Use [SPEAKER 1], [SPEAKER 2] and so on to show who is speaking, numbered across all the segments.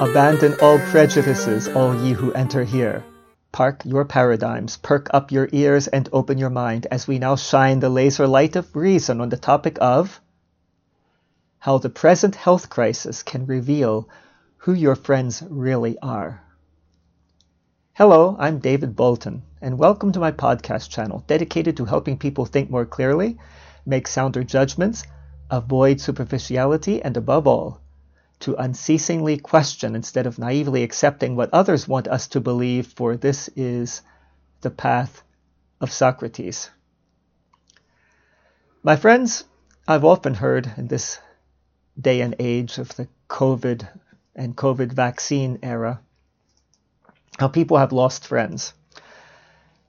[SPEAKER 1] Abandon all prejudices, all ye who enter here. Park your paradigms, perk up your ears, and open your mind as we now shine the laser light of reason on the topic of how the present health crisis can reveal who your friends really are. Hello, I'm David Bolton, and welcome to my podcast channel dedicated to helping people think more clearly, make sounder judgments, avoid superficiality, and above all, to unceasingly question instead of naively accepting what others want us to believe, for this is the path of Socrates. My friends, I've often heard in this day and age of the COVID and COVID vaccine era how people have lost friends.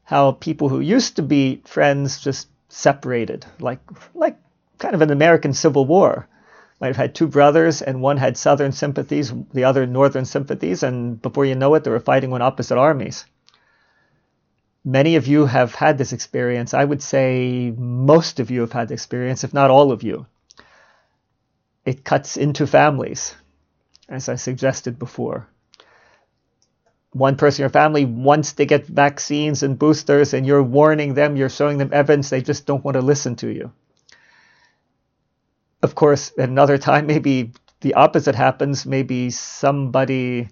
[SPEAKER 1] How people who used to be friends just separated, like like kind of an American Civil War might have had two brothers, and one had southern sympathies, the other northern sympathies, and before you know it, they were fighting on opposite armies. Many of you have had this experience. I would say most of you have had the experience, if not all of you. It cuts into families, as I suggested before. One person in your family wants to get vaccines and boosters, and you're warning them, you're showing them evidence, they just don't want to listen to you of course, another time, maybe the opposite happens. Maybe somebody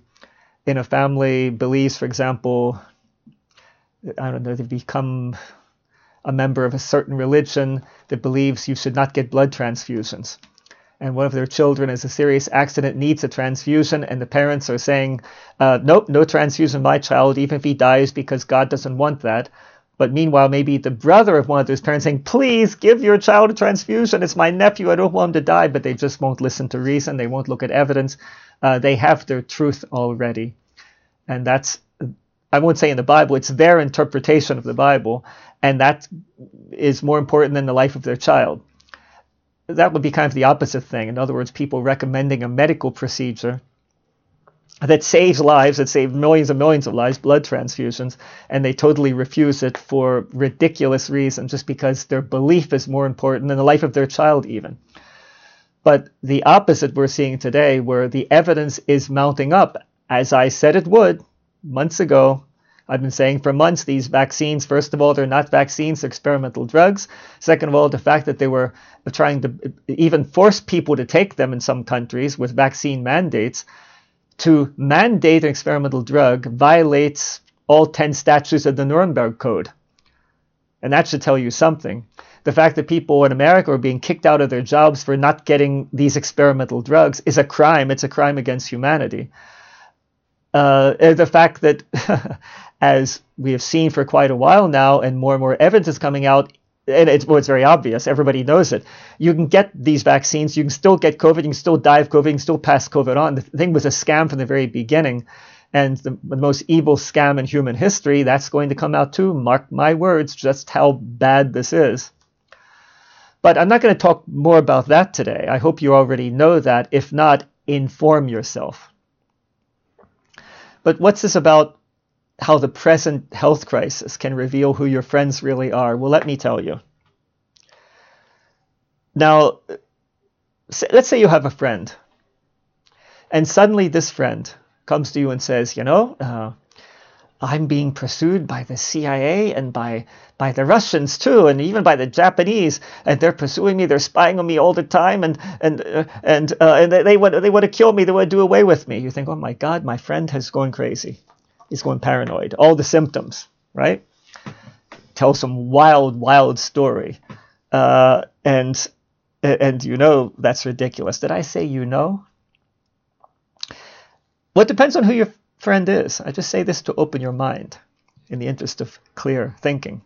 [SPEAKER 1] in a family believes, for example, I don't know, they become a member of a certain religion that believes you should not get blood transfusions. And one of their children is a serious accident, needs a transfusion, and the parents are saying, uh, Nope, no transfusion, my child, even if he dies, because God doesn't want that. But meanwhile, maybe the brother of one of those parents saying, please give your child a transfusion. It's my nephew. I don't want him to die. But they just won't listen to reason. They won't look at evidence. Uh, they have their truth already. And that's, I won't say in the Bible, it's their interpretation of the Bible. And that is more important than the life of their child. That would be kind of the opposite thing. In other words, people recommending a medical procedure that saves lives, that saves millions and millions of lives, blood transfusions, and they totally refuse it for ridiculous reasons, just because their belief is more important than the life of their child, even. But the opposite we're seeing today, where the evidence is mounting up, as I said it would months ago. I've been saying for months these vaccines, first of all, they're not vaccines, they're experimental drugs. Second of all, the fact that they were trying to even force people to take them in some countries with vaccine mandates to mandate an experimental drug violates all 10 statutes of the Nuremberg Code. And that should tell you something. The fact that people in America are being kicked out of their jobs for not getting these experimental drugs is a crime. It's a crime against humanity. Uh, the fact that, as we have seen for quite a while now, and more and more evidence is coming out, and it's, well, it's very obvious. Everybody knows it. You can get these vaccines. You can still get COVID. You can still die of COVID. You can still pass COVID on. The thing was a scam from the very beginning, and the, the most evil scam in human history. That's going to come out too. Mark my words. Just how bad this is. But I'm not going to talk more about that today. I hope you already know that. If not, inform yourself. But what's this about how the present health crisis can reveal who your friends really are. Well, let me tell you. Now, let's say you have a friend, and suddenly this friend comes to you and says, You know, uh, I'm being pursued by the CIA and by by the Russians too, and even by the Japanese, and they're pursuing me. They're spying on me all the time, and and uh, and uh, and they, they want they want to kill me. They want to do away with me. You think, oh my God, my friend has gone crazy is going paranoid. All the symptoms, right? Tell some wild, wild story, uh, and and you know that's ridiculous. Did I say you know? Well, it depends on who your friend is. I just say this to open your mind, in the interest of clear thinking.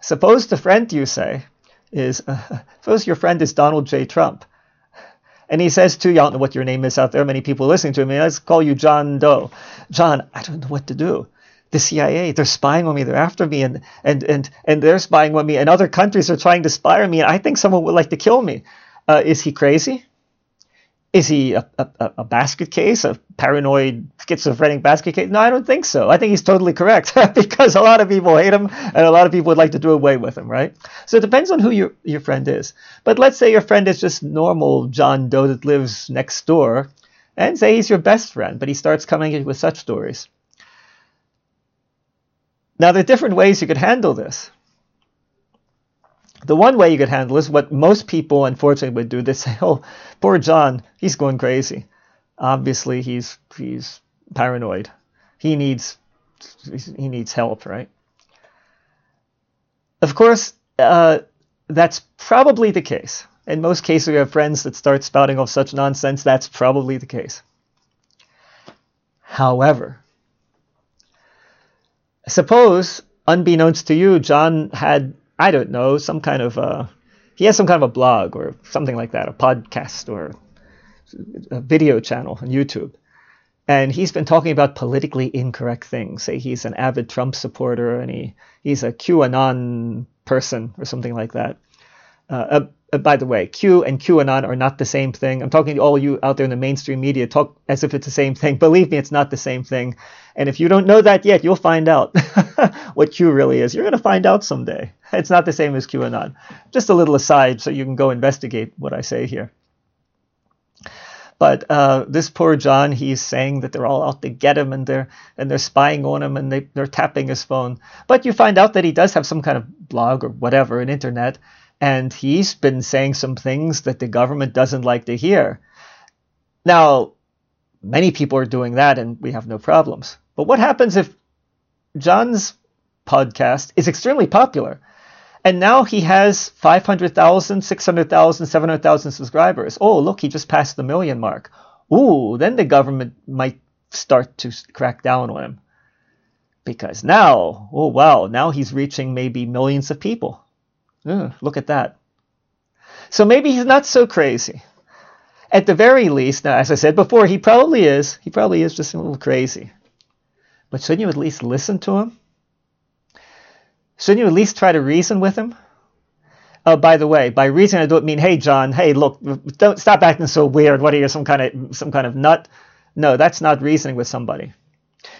[SPEAKER 1] Suppose the friend you say is, uh, suppose your friend is Donald J. Trump. And he says to you, I don't know what your name is out there, many people listening to me, let's call you John Doe. John, I don't know what to do. The CIA, they're spying on me, they're after me, and, and, and, and they're spying on me, and other countries are trying to spy on me, and I think someone would like to kill me. Uh, is he crazy? Is he a, a, a, basket case, a paranoid schizophrenic basket case? No, I don't think so. I think he's totally correct because a lot of people hate him and a lot of people would like to do away with him, right? So it depends on who your, your friend is. But let's say your friend is just normal John Doe that lives next door and say he's your best friend, but he starts coming in with such stories. Now, there are different ways you could handle this. The one way you could handle is what most people, unfortunately, would do. They say, "Oh, poor John, he's going crazy. Obviously, he's he's paranoid. He needs he needs help, right?" Of course, uh, that's probably the case. In most cases, we have friends that start spouting off such nonsense. That's probably the case. However, suppose, unbeknownst to you, John had, I don't know, some kind of, uh, he has some kind of a blog or something like that, a podcast or a video channel on YouTube. And he's been talking about politically incorrect things. Say he's an avid Trump supporter and he, he's a QAnon person or something like that. Uh, uh, by the way, Q and QAnon are not the same thing. I'm talking to all you out there in the mainstream media, talk as if it's the same thing. Believe me, it's not the same thing. And if you don't know that yet, you'll find out what Q really is. You're going to find out someday. It's not the same as QAnon. Just a little aside so you can go investigate what I say here. But uh, this poor John, he's saying that they're all out to get him and they're and they're spying on him and they, they're tapping his phone. But you find out that he does have some kind of blog or whatever, an internet, and he's been saying some things that the government doesn't like to hear. Now, many people are doing that and we have no problems. But what happens if John's podcast is extremely popular and now he has 500,000, 600,000, 700,000 subscribers? Oh, look, he just passed the million mark. Ooh, then the government might start to crack down on him. Because now, oh wow, now he's reaching maybe millions of people. Ugh, look at that. So maybe he's not so crazy. At the very least, now, as I said before, he probably is. He probably is just a little crazy. But shouldn't you at least listen to him? Shouldn't you at least try to reason with him? Oh, by the way, by reason I don't mean, hey John, hey look, don't stop acting so weird. What are you, some kind of some kind of nut? No, that's not reasoning with somebody.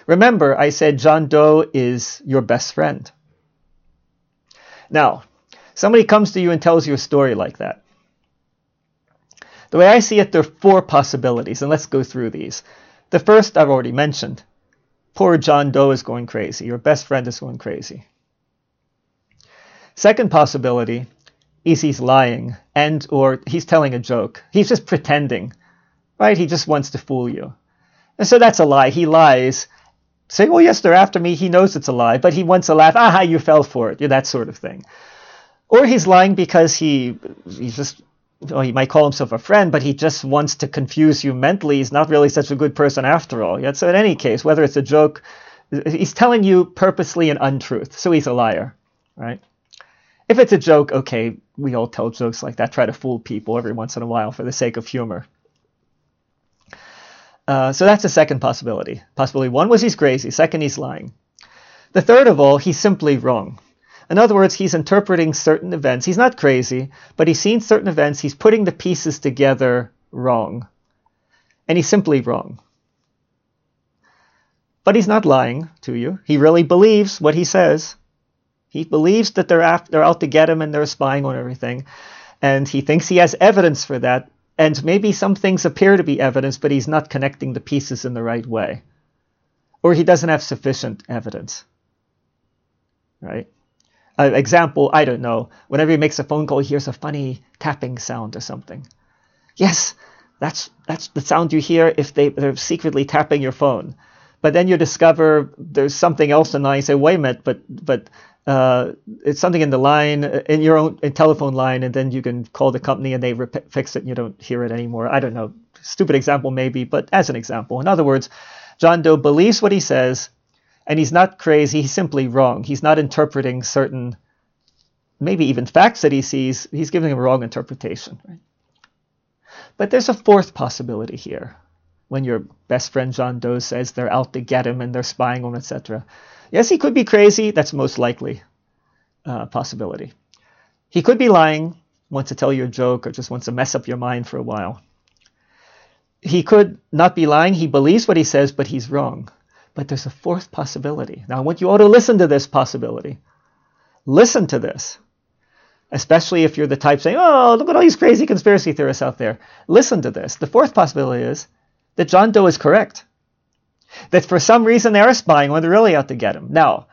[SPEAKER 1] Remember, I said John Doe is your best friend. Now, Somebody comes to you and tells you a story like that. The way I see it, there are four possibilities, and let's go through these. The first I've already mentioned. Poor John Doe is going crazy. Your best friend is going crazy. Second possibility is he's lying and or he's telling a joke. He's just pretending. Right? He just wants to fool you. And so that's a lie. He lies saying, "Oh yes, they're after me." He knows it's a lie, but he wants to laugh. Aha, you fell for it. Yeah, that sort of thing or he's lying because he he's just well, he might call himself a friend, but he just wants to confuse you mentally. He's not really such a good person after all. Yet, so in any case, whether it's a joke, he's telling you purposely an untruth. So he's a liar, right? If it's a joke, okay, we all tell jokes like that, try to fool people every once in a while for the sake of humor. Uh, so that's the second possibility. Possibility one was he's crazy. Second, he's lying. The third of all, he's simply wrong. In other words, he's interpreting certain events. He's not crazy, but he's seen certain events. He's putting the pieces together wrong. And he's simply wrong. But he's not lying to you. He really believes what he says. He believes that they're, after, they're out to get him and they're spying on everything. And he thinks he has evidence for that. And maybe some things appear to be evidence, but he's not connecting the pieces in the right way. Or he doesn't have sufficient evidence. Right? Uh, example, I don't know. Whenever he makes a phone call, he hears a funny tapping sound or something. Yes, that's that's the sound you hear if they, they're secretly tapping your phone. But then you discover there's something else the line. You say, wait a minute, but but uh, it's something in the line, in your own in telephone line, and then you can call the company and they rep- fix it and you don't hear it anymore. I don't know. Stupid example, maybe, but as an example. In other words, John Doe believes what he says, and he's not crazy, he's simply wrong. He's not interpreting certain, maybe even facts that he sees, he's giving a wrong interpretation. Right? But there's a fourth possibility here. When your best friend John Doe says they're out to get him and they're spying on him, etc. Yes, he could be crazy. That's most likely uh, possibility. He could be lying, wants to tell you a joke, or just wants to mess up your mind for a while. He could not be lying. He believes what he says, but he's wrong. But there's a fourth possibility. Now, I want you all to listen to this possibility. Listen to this. Especially if you're the type saying, oh, look at all these crazy conspiracy theorists out there. Listen to this. The fourth possibility is that John Doe is correct. That for some reason they are spying when they're really out to get him. Now,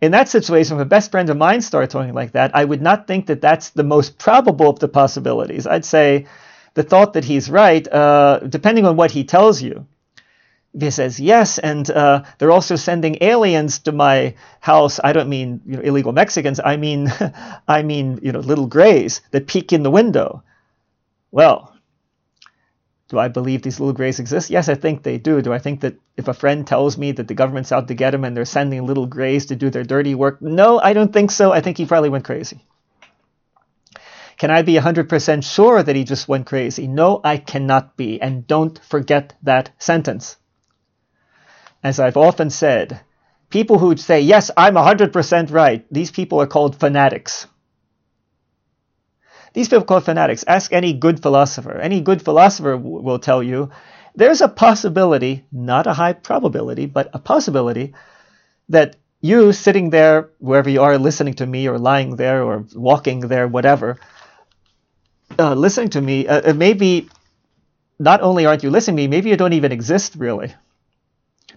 [SPEAKER 1] in that situation, if a best friend of mine started talking like that, I would not think that that's the most probable of the possibilities. I'd say the thought that he's right, uh, depending on what he tells you. He says yes, and uh, they're also sending aliens to my house. I don't mean you know, illegal Mexicans. I mean, I mean you know little grays that peek in the window. Well, do I believe these little grays exist? Yes, I think they do. Do I think that if a friend tells me that the government's out to get them and they're sending little grays to do their dirty work? No, I don't think so. I think he probably went crazy. Can I be 100% sure that he just went crazy? No, I cannot be. And don't forget that sentence. As I've often said, people who say, Yes, I'm 100% right, these people are called fanatics. These people are called fanatics. Ask any good philosopher. Any good philosopher w- will tell you there's a possibility, not a high probability, but a possibility that you sitting there, wherever you are, listening to me, or lying there, or walking there, whatever, uh, listening to me, uh, maybe not only aren't you listening to me, maybe you don't even exist really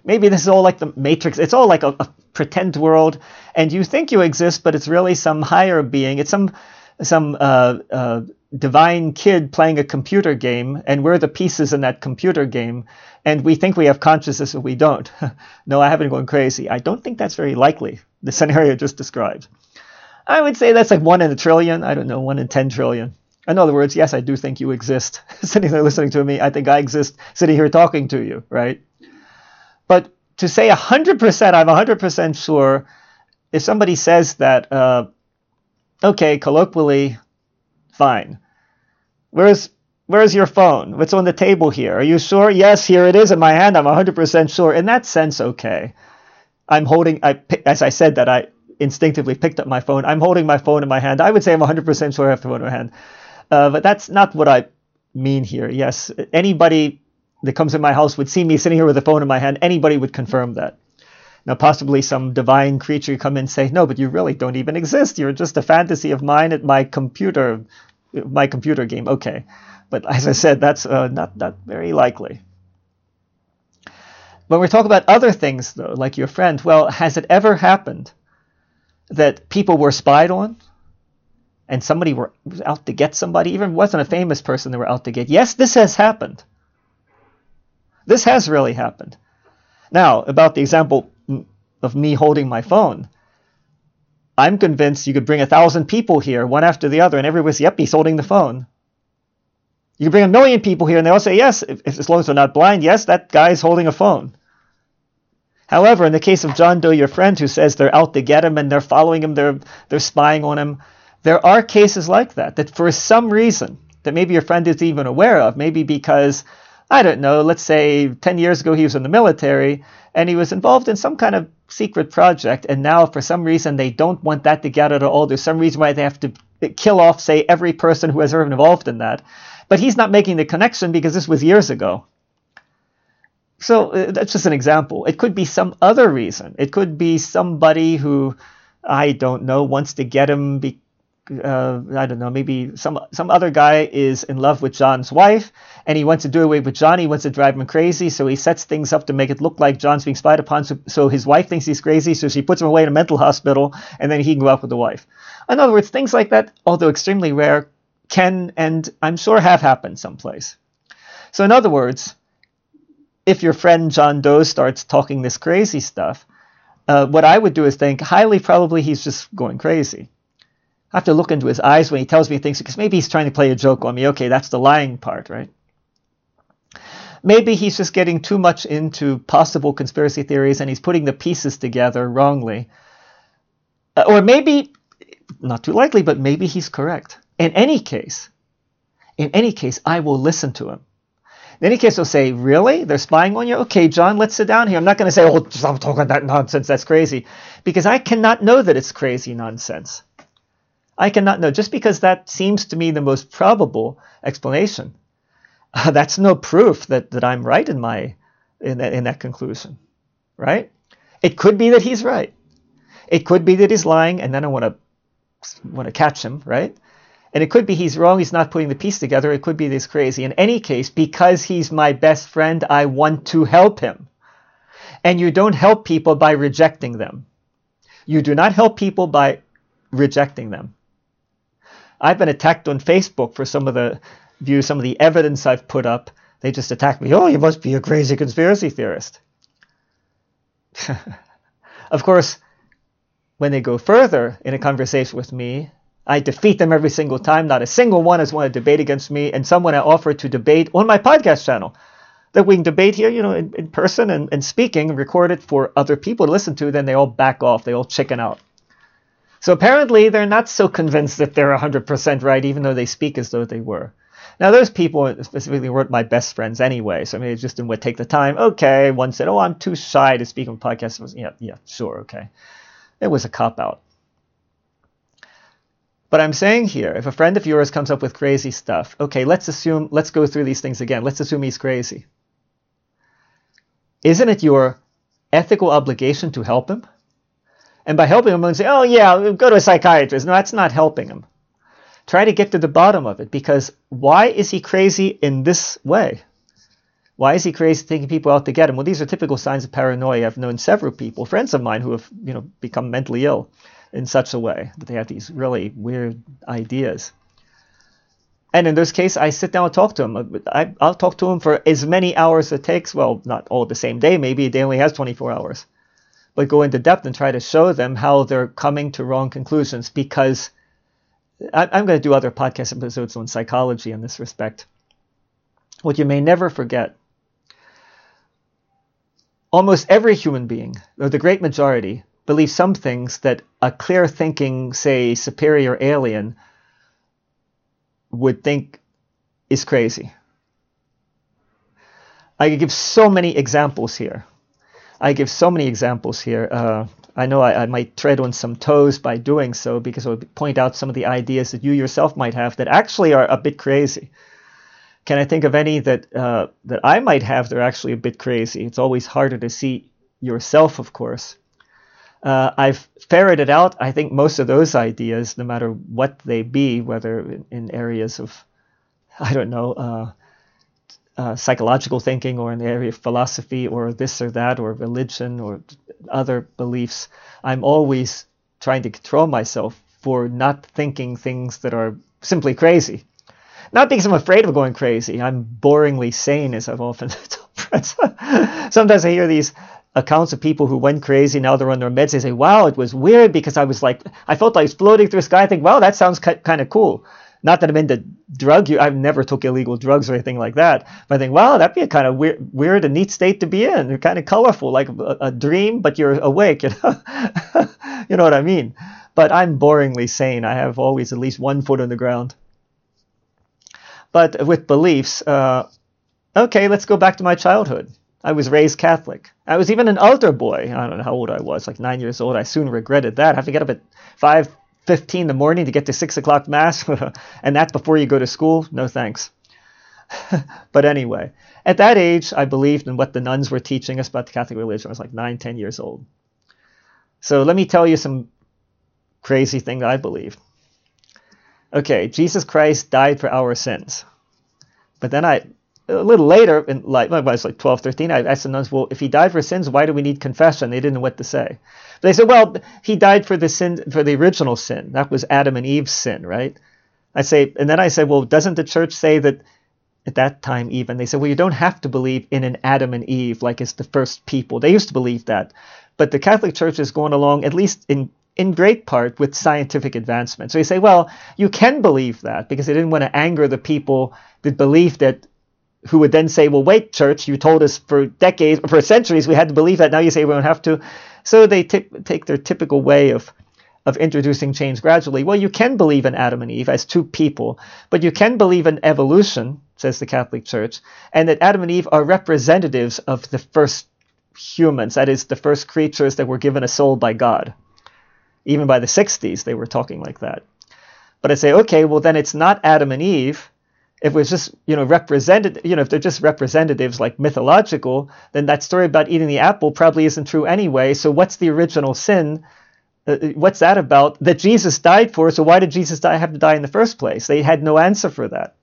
[SPEAKER 1] maybe this is all like the Matrix. It's all like a, a, pretend world, and you think you exist, but it's really some higher being. It's some some uh, uh, divine kid playing a computer game, and we're the pieces in that computer game, and we think we have consciousness, but we don't. no, I haven't gone crazy. I don't think that's very likely. The scenario just described. I would say that's like one in a trillion. I don't know, one in ten trillion. In other words, yes, I do think you exist. sitting there listening to me, I think I exist sitting here talking to you, right? But to say 100%, I'm 100% sure, if somebody says that, uh, okay, colloquially, fine. Where's where's your phone? What's on the table here? Are you sure? Yes, here it is in my hand. I'm 100% sure. In that sense, okay. I'm holding, I, as I said that I instinctively picked up my phone. I'm holding my phone in my hand. I would say I'm 100% sure I have the phone in my hand. Uh, but that's not what I mean here. Yes, anybody that comes in my house would see me sitting here with a phone in my hand, anybody would confirm that. Now, possibly some divine creature come and say, "No, but you really don't even exist. You're just a fantasy of mine at my computer, my computer game." Okay, but as I said, that's uh, not not very likely. When we talk about other things, though, like your friend, well, has it ever happened that people were spied on? and somebody were out to get somebody, even wasn't a famous person they were out to get. Yes, this has happened. This has really happened. Now, about the example of me holding my phone, I'm convinced you could bring a thousand people here, one after the other, and everybody's, yep, he's holding the phone. You can bring a million people here, and they all say, yes, if, as long as they're not blind, yes, that guy's holding a phone. However, in the case of John Doe, your friend, who says they're out to get him and they're following him, they're, they're spying on him, there are cases like that, that for some reason, that maybe your friend is even aware of, maybe because I don't know, let's say 10 years ago he was in the military and he was involved in some kind of secret project, and now for some reason they don't want that to get out at all. There's some reason why they have to kill off, say, every person who has ever been involved in that. But he's not making the connection because this was years ago. So uh, that's just an example. It could be some other reason. It could be somebody who, I don't know, wants to get him uh, I don't know, maybe some some other guy is in love with John's wife, and he wants to do away with John. He wants to drive him crazy, so he sets things up to make it look like John's being spied upon. So, so his wife thinks he's crazy, so she puts him away in a mental hospital, and then he can go out with the wife. In other words, things like that, although extremely rare, can and I'm sure have happened someplace. So, in other words, if your friend John Doe starts talking this crazy stuff, uh, what I would do is think highly probably he's just going crazy. I have to look into his eyes when he tells me things because maybe he's trying to play a joke on me. Okay, that's the lying part, right? Maybe he's just getting too much into possible conspiracy theories and he's putting the pieces together wrongly. Uh, or maybe, not too likely, but maybe he's correct. In any case, in any case, I will listen to him. In any case, he'll say, Really? They're spying on you? Okay, John, let's sit down here. I'm not going to say, Oh, stop talking that nonsense. That's crazy. Because I cannot know that it's crazy nonsense. I cannot know. Just because that seems to me the most probable explanation, uh, that's no proof that, that I'm right in my in that, in that conclusion, right? It could be that he's right. It could be that he's lying, and then I want to want to catch him, right? And it could be he's wrong, he's not putting the piece together. It could be this crazy. In any case, because he's my best friend, I want to help him. And you don't help people by rejecting them. You do not help people by rejecting them. I've been attacked on Facebook for some of the some of the evidence I've put up. They just attack me. Oh, you must be a crazy conspiracy theorist. of course, when they go further in a conversation with me, I defeat them every single time. Not a single one has wanted to debate against me. And someone I offered to debate on my podcast channel that we can debate here, you know, in, in person and, and speaking and record it for other people to listen to, then they all back off. They all chicken out. So apparently they're not so convinced that they're 100% right, even though they speak as though they were. Now, those people specifically weren't my best friends anyway, so I mean, it just didn't take the time. Okay, one said, "Oh, I'm too shy to speak on podcasts." Was, yeah, yeah, sure, okay. It was a cop out. But I'm saying here, if a friend of yours comes up with crazy stuff, okay, let's assume, let's go through these things again. Let's assume he's crazy. Isn't it your ethical obligation to help him? And by helping him, I'm say, oh yeah, go to a psychiatrist. No, that's not helping him. Try to get to the bottom of it because why is he crazy in this way? Why is he crazy taking people out to get him? Well, these are typical signs of paranoia. I've known several people, friends of mine, who have you know become mentally ill in such a way that they have these really weird ideas. And in this case, I sit down and talk to him. I, will talk to him for as many hours it takes. Well, not all the same day. Maybe a day only has 24 hours. But go into depth and try to show them how they're coming to wrong conclusions because I, I'm going to do other podcast episodes on psychology in this respect. What you may never forget almost every human being, or the great majority, believe some things that a clear thinking, say, superior alien would think is crazy. I could give so many examples here. I give so many examples here. Uh, I know I, I, might tread on some toes by doing so because I would point out some of the ideas that you yourself might have that actually are a bit crazy. Can I think of any that uh, that I might have that are actually a bit crazy? It's always harder to see yourself, of course. Uh, I've ferreted out, I think, most of those ideas, no matter what they be, whether in, in areas of, I don't know, uh, psychological thinking or in the area of philosophy or this or that or religion or other beliefs. I'm always trying to control myself for not thinking things that are simply crazy. Not because I'm afraid of going crazy. I'm boringly sane, as I've often told friends. Sometimes I hear these accounts of people who went crazy. Now they're on their meds. They say, "Wow, it was weird because I was like, I felt like I was floating through the sky." I think, "Wow, that sounds kind of cool." Not that I'm into drug use. I've never took illegal drugs or anything like that. But I think, wow, that'd be a kind of weird, weird and neat state to be in. They're kind of colorful, like a, a dream, but you're awake. You know? you know what I mean? But I'm boringly sane. I have always at least one foot on the ground. But with beliefs, uh, okay, let's go back to my childhood. I was raised Catholic. I was even an altar boy. I don't know how old I was, like nine years old. I soon regretted that. I have to get up at five fifteen in the morning to get to six o'clock mass, and that's before you go to school. No thanks. but anyway, at that age, I believed in what the nuns were teaching us about the Catholic religion. I was like nine, ten years old. So let me tell you some crazy thing that I believed. Okay, Jesus Christ died for our sins. But then I, a little later, in like, was like 12, 13, I asked the nuns, well, if he died for sins, why do we need confession? They didn't know what to say. They said, well, he died for the sin, for the original sin. That was Adam and Eve's sin, right? I say, and then I said, well, doesn't the church say that at that time even they said, well, you don't have to believe in an Adam and Eve like it's the first people. They used to believe that, but the Catholic Church is going along, at least in in great part with scientific advancement. So you say, well, you can believe that because they didn't want to anger the people that believe that who would then say, well, wait, church, you told us for decades, for centuries, we had to believe that. Now you say we don't have to. So they t- take their typical way of of introducing change gradually. Well, you can believe in Adam and Eve as two people, but you can believe in evolution, says the Catholic Church, and that Adam and Eve are representatives of the first humans, that is, the first creatures that were given a soul by God. Even by the 60s, they were talking like that. But I say, okay, well, then it's not Adam and Eve, if it was just you know represented you know if they're just representatives like mythological then that story about eating the apple probably isn't true anyway so what's the original sin Uh, what's that about? That Jesus died for. So why did Jesus die, have to die in the first place? They had no answer for that,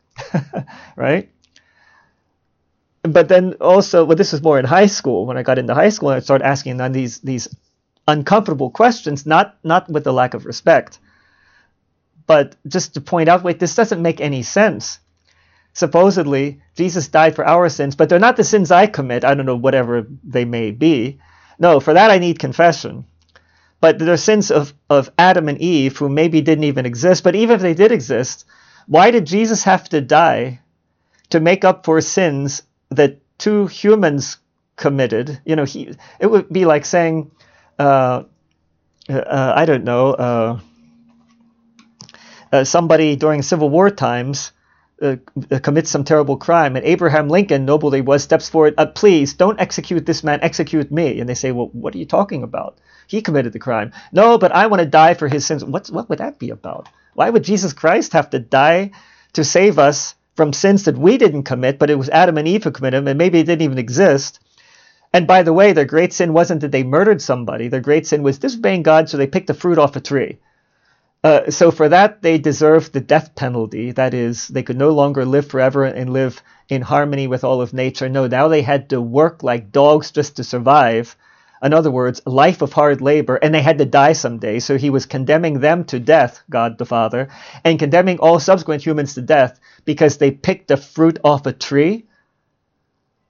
[SPEAKER 1] right? But then also, well, this was more in high school. When I got into high school, and I started asking them these these uncomfortable questions, not not with a lack of respect, but just to point out, wait, this doesn't make any sense. Supposedly, Jesus died for our sins, but they're not the sins I commit. I don't know, whatever they may be. No, for that I need confession. But they're sins of, of Adam and Eve who maybe didn't even exist. But even if they did exist, why did Jesus have to die to make up for sins that two humans committed? You know, he it would be like saying, uh, uh, I don't know, uh, uh somebody during Civil War times uh, uh, commits some terrible crime, and Abraham Lincoln, noble he was, steps forward, uh, please don't execute this man, execute me. And they say, well, what are you talking about? He committed the crime. No, but I want to die for his sins. What's, what would that be about? Why would Jesus Christ have to die to save us from sins that we didn't commit, but it was Adam and Eve who committed them, and maybe it didn't even exist? And by the way, their great sin wasn't that they murdered somebody. Their great sin was disobeying God, so they picked the fruit off a tree. Uh, so for that, they deserved the death penalty. That is, they could no longer live forever and live in harmony with all of nature. No, now they had to work like dogs just to survive. In other words, life of hard labor, and they had to die someday. So he was condemning them to death, God the Father, and condemning all subsequent humans to death because they picked the fruit off a tree.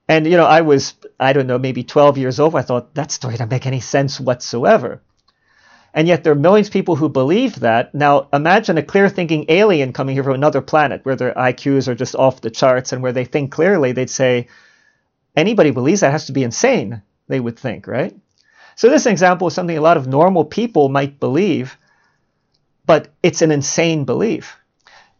[SPEAKER 1] And, you know, I was, I don't know, maybe 12 years old. I thought that story doesn't make any sense whatsoever. And yet there are millions of people who believe that. Now imagine a clear thinking alien coming here from another planet where their IQs are just off the charts and where they think clearly, they'd say, anybody believes that has to be insane, they would think, right? So this example is something a lot of normal people might believe, but it's an insane belief.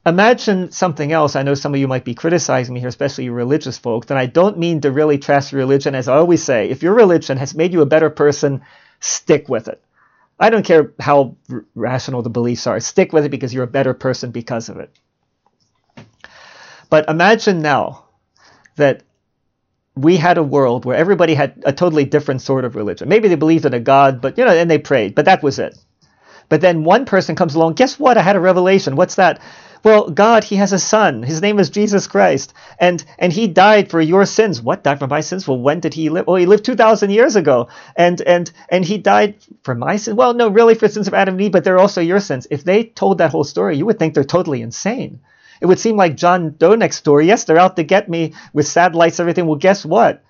[SPEAKER 1] Imagine something else. I know some of you might be criticizing me here, especially religious folks, and I don't mean to really trash religion. As I always say, if your religion has made you a better person, stick with it. I don't care how r- rational the beliefs are. Stick with it because you're a better person because of it. But imagine now that we had a world where everybody had a totally different sort of religion. Maybe they believed in a God, but you know, and they prayed, but that was it. But then one person comes along, guess what? I had a revelation. What's that? Well, God, He has a son. His name is Jesus Christ, and and He died for your sins. What died for my sins? Well, when did He live? Well, He lived two thousand years ago, and and and He died for my sins. Well, no, really for sins of Adam and Eve, but they're also your sins. If they told that whole story, you would think they're totally insane. It would seem like John Doe next door. Yes, they're out to get me with satellites, everything. Well, guess what?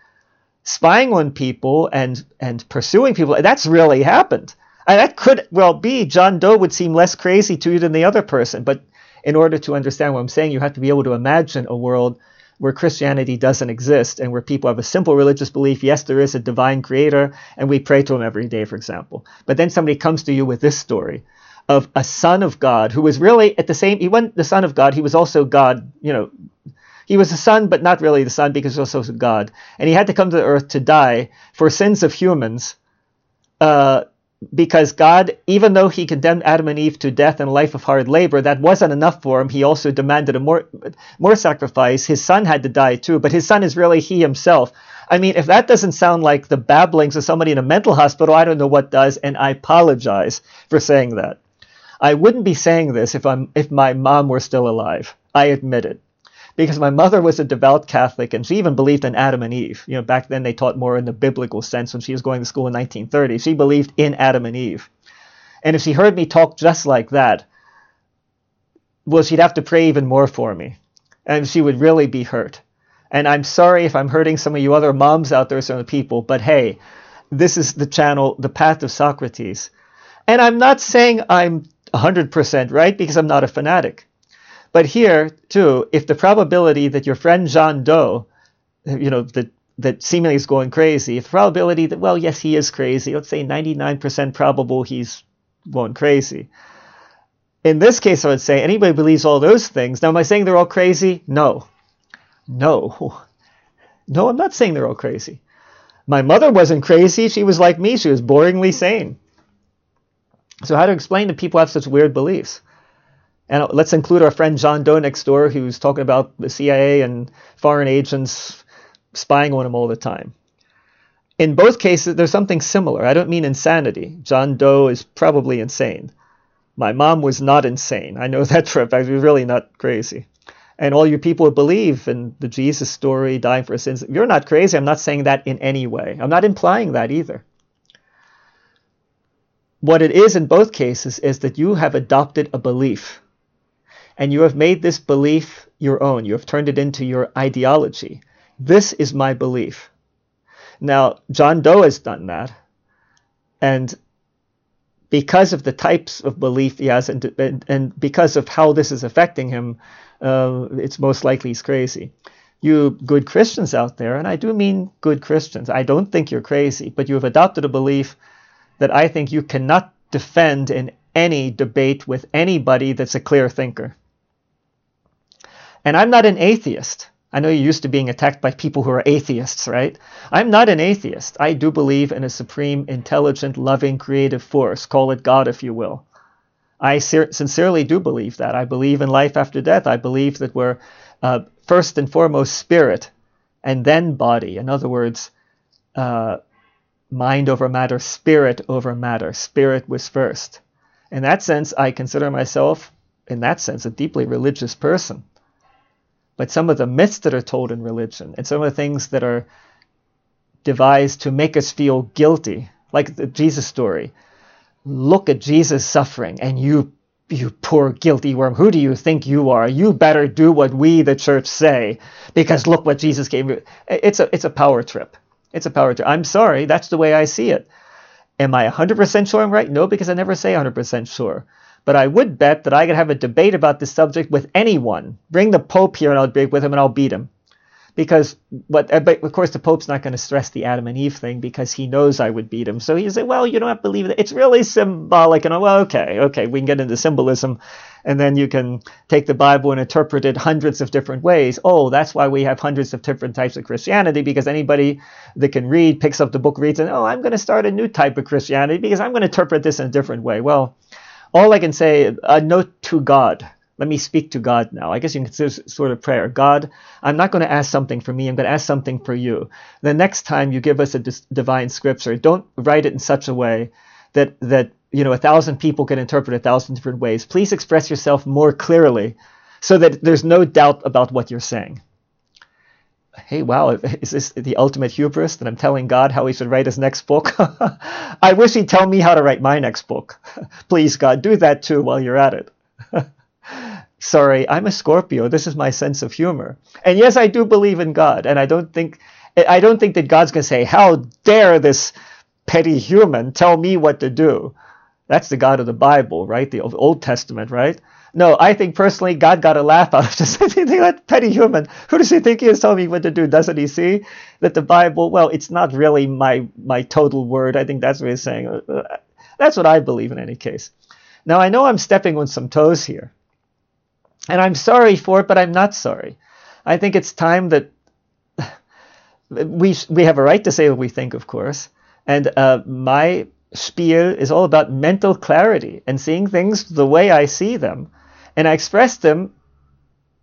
[SPEAKER 1] Spying on people and and pursuing people. That's really happened. And that could well be John Doe would seem less crazy to you than the other person, but in order to understand what I'm saying, you have to be able to imagine a world where Christianity doesn't exist and where people have a simple religious belief yes, there is a divine creator, and we pray to him every day, for example. But then somebody comes to you with this story of a son of God who was really at the same, he wasn't the son of God, he was also God, you know. He was a son, but not really the son because he was also God. And he had to come to the earth to die for sins of humans. Uh, because God, even though he condemned Adam and Eve to death and a life of hard labor, that wasn't enough for him. He also demanded a more, more sacrifice. His son had to die too, but his son is really he himself. I mean, if that doesn't sound like the babblings of somebody in a mental hospital, I don't know what does, and I apologize for saying that. I wouldn't be saying this if I'm if my mom were still alive. I admit it because my mother was a devout Catholic and she even believed in Adam and Eve. You know, back then they taught more in the biblical sense when she was going to school in 1930. She believed in Adam and Eve. And if she heard me talk just like that, well, she'd have to pray even more for me. And she would really be hurt. And I'm sorry if I'm hurting some of you other moms out there, some of the people, but hey, this is the channel, The Path of Socrates. And I'm not saying I'm 100% right because I'm not a fanatic. But here, too, if the probability that your friend John Doe, you know, that that seemingly is going crazy, if the probability that, well, yes, he is crazy, let's say 99% probable he's going crazy. In this case, I would say anybody believes all those things. Now, am I saying they're all crazy? No. No. No, I'm not saying they're all crazy. My mother wasn't crazy. She was like me. She was boringly sane. So, how to explain that people have such weird beliefs? And let's include our friend John Doe next door, who's talking about the CIA and foreign agents spying on him all the time. in both cases, there's something similar. I don't mean insanity. John Doe is probably insane. My mom was not insane. I know that for a fact. She was really not crazy. And all you people who believe in the Jesus story, dying for sins, you're not crazy. I'm not saying that in any way. I'm not implying that either. What it is in both cases is that you have adopted a belief and you have made this belief your own. You have turned it into your ideology. This is my belief. Now, John Doe has done that. And because of the types of belief he has and, and, because of how this is affecting him, uh, it's most likely he's crazy. You good Christians out there, and I do mean good Christians, I don't think you're crazy, but you have adopted a belief that I think you cannot defend in any debate with anybody that's a clear thinker. And I'm not an atheist. I know you're used to being attacked by people who are atheists, right? I'm not an atheist. I do believe in a supreme, intelligent, loving, creative force. Call it God, if you will. I sincerely do believe that. I believe in life after death. I believe that we're uh, first and foremost spirit and then body. In other words, uh, mind over matter, spirit over matter. Spirit was first. In that sense, I consider myself, in that sense, a deeply religious person. But some of the myths that are told in religion and some of the things that are devised to make us feel guilty, like the Jesus story, look at Jesus suffering and you you poor guilty worm, who do you think you are? You better do what we, the church, say, because look what Jesus gave you. It's a it's a power trip. It's a power trip. I'm sorry, that's the way I see it. Am I 100% sure I'm right? No, because I never say 100% sure. But I would bet that I could have a debate about this subject with anyone. Bring the Pope here and I'll debate with him and I'll beat him. Because what uh, but of course the pope's not going to stress the adam and eve thing because he knows i would beat him. So he say well you don't have to believe it. It's really symbolic and I'm, well okay okay we can get into symbolism and then you can take the bible and interpret it hundreds of different ways. Oh that's why we have hundreds of different types of christianity because anybody that can read picks up the book reads and oh i'm going to start a new type of christianity because i'm going to interpret this in a different way. Well all i can say a note to god let me speak to God now. I guess you can consider sort of prayer. God, I'm not going to ask something for me. I'm going to ask something for you. The next time you give us a divine scripture, don't write it in such a way that that you know a thousand people can interpret a thousand different ways. Please express yourself more clearly, so that there's no doubt about what you're saying. Hey, wow, is this the ultimate hubris that I'm telling God how he should write his next book? I wish he'd tell me how to write my next book. Please, God, do that too while you're at it. sorry, I'm a Scorpio. This is my sense of humor. And yes, I do believe in God, and I don't think I don't think that God's going to say, "How dare this petty human tell me what to do?" That's the God of the Bible, right? The Old Testament, right? No, I think personally, God got a laugh out of this. that petty human. Who does he think he is telling me what to do? Doesn't he see that the Bible? Well, it's not really my my total word. I think that's what he's saying. That's what I believe in any case. Now I know I'm stepping on some toes here, and I'm sorry for it, but I'm not sorry. I think it's time that we we have a right to say what we think, of course. And uh, my spiel is all about mental clarity and seeing things the way I see them, and I express them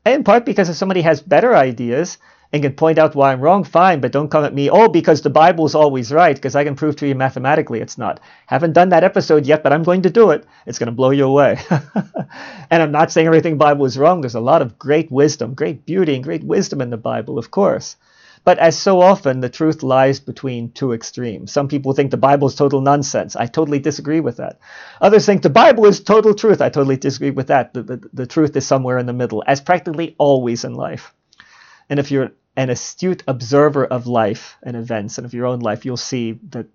[SPEAKER 1] in part because if somebody has better ideas and can point out why I'm wrong, fine, but don't come at me, oh, because the Bible's always right, because I can prove to you mathematically it's not. Haven't done that episode yet, but I'm going to do it. It's going to blow you away. and I'm not saying everything Bible is wrong. There's a lot of great wisdom, great beauty, and great wisdom in the Bible, of course. But as so often, the truth lies between two extremes. Some people think the Bible is total nonsense. I totally disagree with that. Others think the Bible is total truth. I totally disagree with that. The, the, the truth is somewhere in the middle, as practically always in life. And if you're an astute observer of life and events and of your own life, you'll see that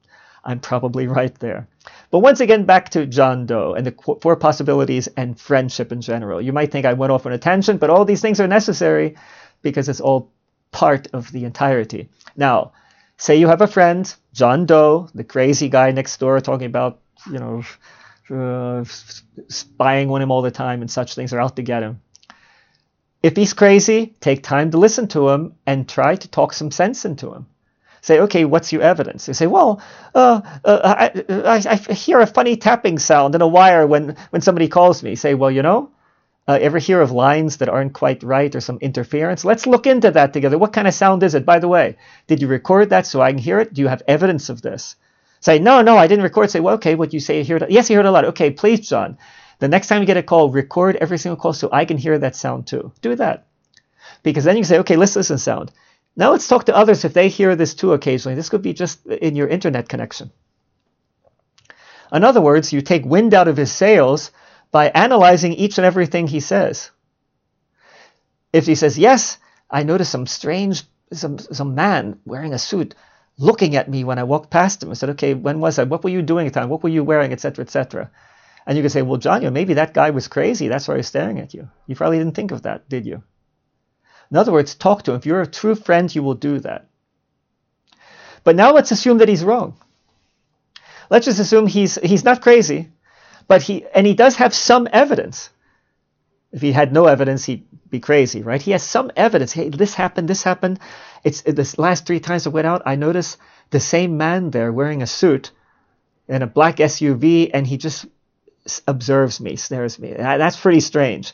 [SPEAKER 1] I'm probably right there. But once again, back to John Doe and the four possibilities and friendship in general. You might think I went off on a tangent, but all these things are necessary because it's all part of the entirety. Now, say you have a friend, John Doe, the crazy guy next door talking about, you know, uh, spying on him all the time and such things are out to get him. If he's crazy, take time to listen to him and try to talk some sense into him. Say, okay, what's your evidence? You say, well, uh, uh, I, I, I, hear a funny tapping sound in a wire when, when somebody calls me. Say, well, you know, Uh, ever hear of lines that aren't quite right or some interference? Let's look into that together. What kind of sound is it? By the way, did you record that so I can hear it? Do you have evidence of this? Say, no, no, I didn't record. Say, well, okay, what you say, you heard. Yes, you heard a lot. Okay, please, John. The next time you get a call, record every single call so I can hear that sound too. Do that. Because then you can say, okay, let's listen sound. Now let's talk to others if they hear this too occasionally. This could be just in your internet connection. In other words, you take wind out of his sails by analyzing each and everything he says. If he says, Yes, I noticed some strange, some, some man wearing a suit looking at me when I walked past him. I said, Okay, when was that? What were you doing at the time? What were you wearing, etc., etc. And you could say, Well, John, you know, maybe that guy was crazy. That's why he's staring at you. You probably didn't think of that, did you? In other words, talk to him. If you're a true friend, you will do that. But now let's assume that he's wrong. Let's just assume he's he's not crazy, but he and he does have some evidence. If he had no evidence, he'd be crazy, right? He has some evidence. Hey, this happened, this happened. It's this last three times I went out, I noticed the same man there wearing a suit in a black SUV, and he just observes me, stares me. That's pretty strange.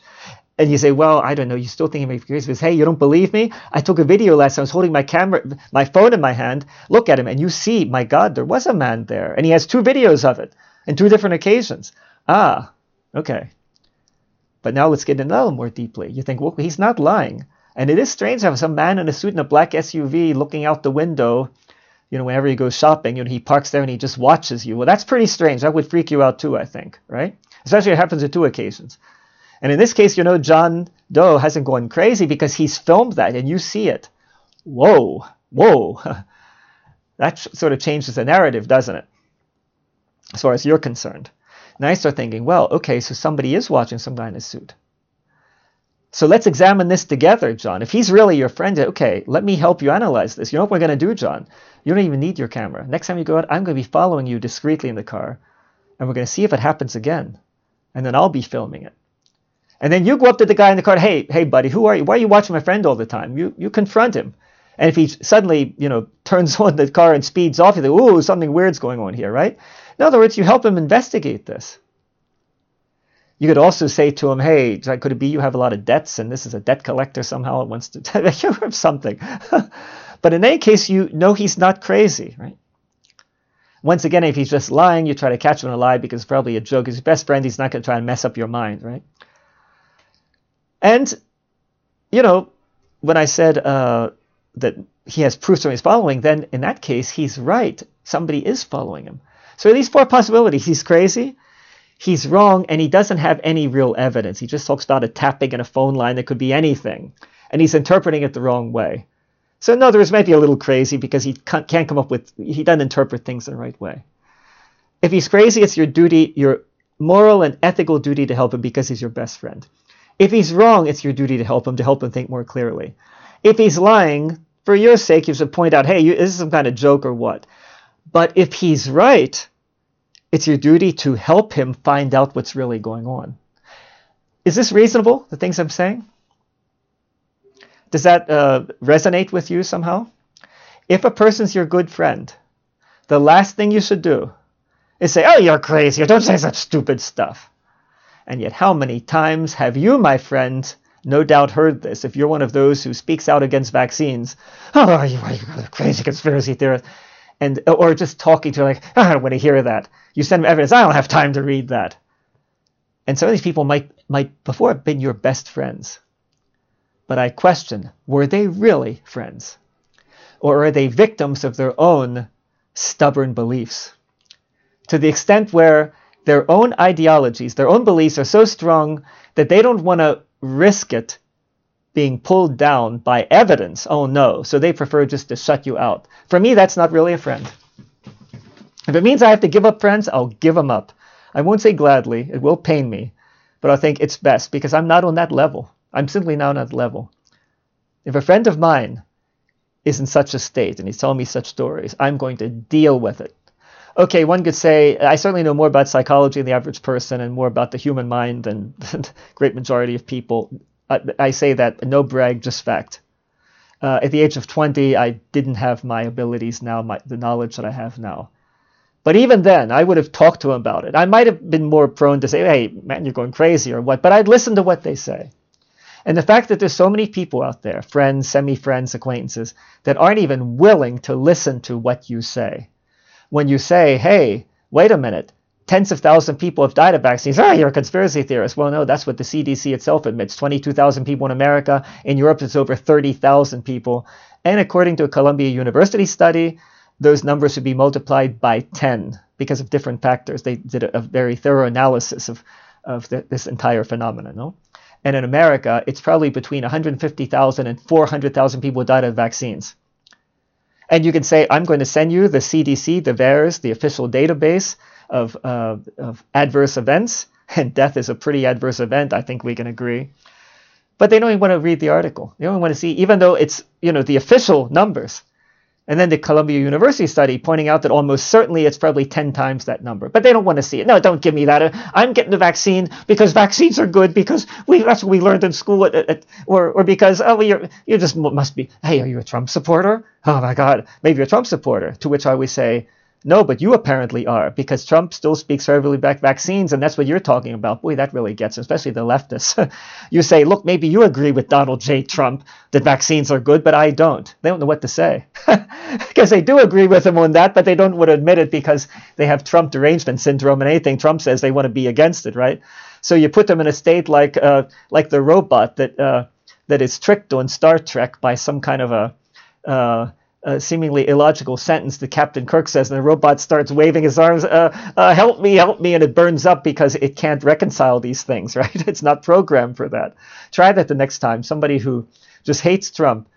[SPEAKER 1] And you say, well, I don't know. You still think be crazy? Because hey, you don't believe me? I took a video last. Time. I was holding my camera, my phone in my hand. Look at him, and you see, my God, there was a man there, and he has two videos of it in two different occasions. Ah, okay. But now let's get into a little more deeply. You think, well, he's not lying. And it is strange to have some man in a suit in a black SUV looking out the window, you know, whenever he goes shopping, you know, he parks there and he just watches you. Well, that's pretty strange. That would freak you out too, I think, right? Especially it happens on two occasions. And in this case, you know, John Doe hasn't gone crazy because he's filmed that and you see it. Whoa, whoa. that sort of changes the narrative, doesn't it? As far as you're concerned. Now I start thinking, well, okay, so somebody is watching some guy in a suit. So let's examine this together, John. If he's really your friend, okay, let me help you analyze this. You know what we're going to do, John? You don't even need your camera. Next time you go out, I'm going to be following you discreetly in the car, and we're going to see if it happens again. And then I'll be filming it. And then you go up to the guy in the car, hey, hey, buddy, who are you? Why are you watching my friend all the time? You you confront him. And if he suddenly, you know, turns on the car and speeds off, you think, ooh, something weird's going on here, right? In other words, you help him investigate this. You could also say to him, hey, could it be you have a lot of debts and this is a debt collector somehow it wants to have something. but in any case, you know he's not crazy, right? Once again, if he's just lying, you try to catch him in a lie because it's probably a joke. He's your best friend. He's not going to try and mess up your mind, right? And, you know, when I said uh, that he has proof from his following, then in that case, he's right. Somebody is following him. So these four possibilities. He's crazy, he's wrong, and he doesn't have any real evidence. He just talks about a tapping in a phone line that could be anything, and he's interpreting it the wrong way. So in other words, might be a little crazy because he can't come up with, he doesn't interpret things in the right way. If he's crazy, it's your duty, your moral and ethical duty to help him because he's your best friend. If he's wrong, it's your duty to help him, to help him think more clearly. If he's lying, for your sake, you should point out, hey, you, this is some kind of joke or what. But if he's right, it's your duty to help him find out what's really going on. Is this reasonable, the things I'm saying? Does that uh, resonate with you somehow? If a person's your good friend, the last thing you should do is say, oh, you're crazy, don't say such stupid stuff. And yet, how many times have you, my friend, no doubt heard this? If you're one of those who speaks out against vaccines, oh, you, you crazy conspiracy theorist? And, or just talking to like, oh, I don't want to hear that. You send them evidence, I don't have time to read that. And some of these people might, might before have been your best friends. But I question, were they really friends? Or are they victims of their own stubborn beliefs? To the extent where their own ideologies, their own beliefs are so strong that they don't want to risk it being pulled down by evidence. Oh no. So they prefer just to shut you out. For me, that's not really a friend. If it means I have to give up friends, I'll give them up. I won't say gladly, it will pain me, but I think it's best because I'm not on that level. I'm simply not on that level. If a friend of mine is in such a state and he's telling me such stories, I'm going to deal with it okay, one could say I certainly know more about psychology than the average person and more about the human mind than the great majority of people. I, say that no brag, just fact. Uh, at the age of 20, I didn't have my abilities now, my, the knowledge that I have now. But even then, I would have talked to him about it. I might have been more prone to say, hey, man, you're going crazy or what, but I'd listen to what they say. And the fact that there's so many people out there, friends, semi friends, acquaintances, that aren't even willing to listen to what you say. When you say, hey, wait a minute, tens of thousands of people have died of vaccines. Ah, you're a conspiracy theorist. Well, no, that's what the CDC itself admits. 22,000 people in America. In Europe, it's over 30,000 people. And according to a Columbia University study, those numbers should be multiplied by 10 because of different factors. They did a, very thorough analysis of, of the, this entire phenomenon. No? And in America, it's probably between 150,000 and 400,000 people who died of vaccines. And you can say, I'm going to send you the CDC, the VAERS, the official database of, uh, of adverse events. And death is a pretty adverse event, I think we can agree. But they don't even want to read the article. They don't want to see, even though it's you know the official numbers. And then the Columbia University study pointing out that almost certainly it's probably 10 times that number. But they don't want to see it. No, don't give me that. I'm getting the vaccine because vaccines are good because we that's what we learned in school, at, at, or, or because, oh, well, you're, you just must be, hey, are you a Trump supporter? Oh my God, maybe you're a Trump supporter. To which I always say, no, but you apparently are, because Trump still speaks favorably back vaccines, and that's what you're talking about. Boy, that really gets, especially the leftists. you say, look, maybe you agree with Donald J. Trump that vaccines are good, but I don't. They don't know what to say. because they do agree with him on that, but they don't want to admit it because they have Trump derangement syndrome, and anything Trump says, they want to be against it, right? So you put them in a state like uh, like the robot that uh, that is tricked on Star Trek by some kind of a uh, uh, seemingly illogical sentence that Captain Kirk says, and the robot starts waving his arms, uh, uh, help me, help me, and it burns up because it can't reconcile these things, right? It's not programmed for that. Try that the next time. Somebody who just hates Trump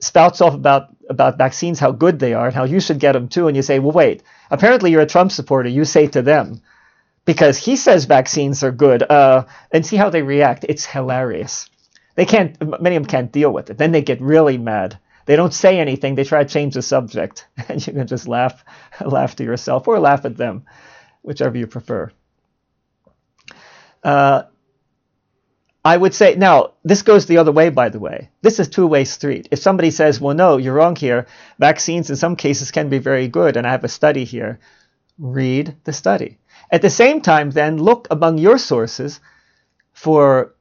[SPEAKER 1] spouts off about, about vaccines, how good they are, and how you should get them too, and you say, well, wait, apparently you're a Trump supporter. You say to them, because he says vaccines are good, uh, and see how they react. It's hilarious. They can't, many of them can't deal with it. Then they get really mad they don't say anything. They try to change the subject, and you can just laugh, laugh to yourself or laugh at them, whichever you prefer. Uh, I would say now this goes the other way. By the way, this is two-way street. If somebody says, "Well, no, you're wrong here. Vaccines in some cases can be very good," and I have a study here, read the study. At the same time, then look among your sources for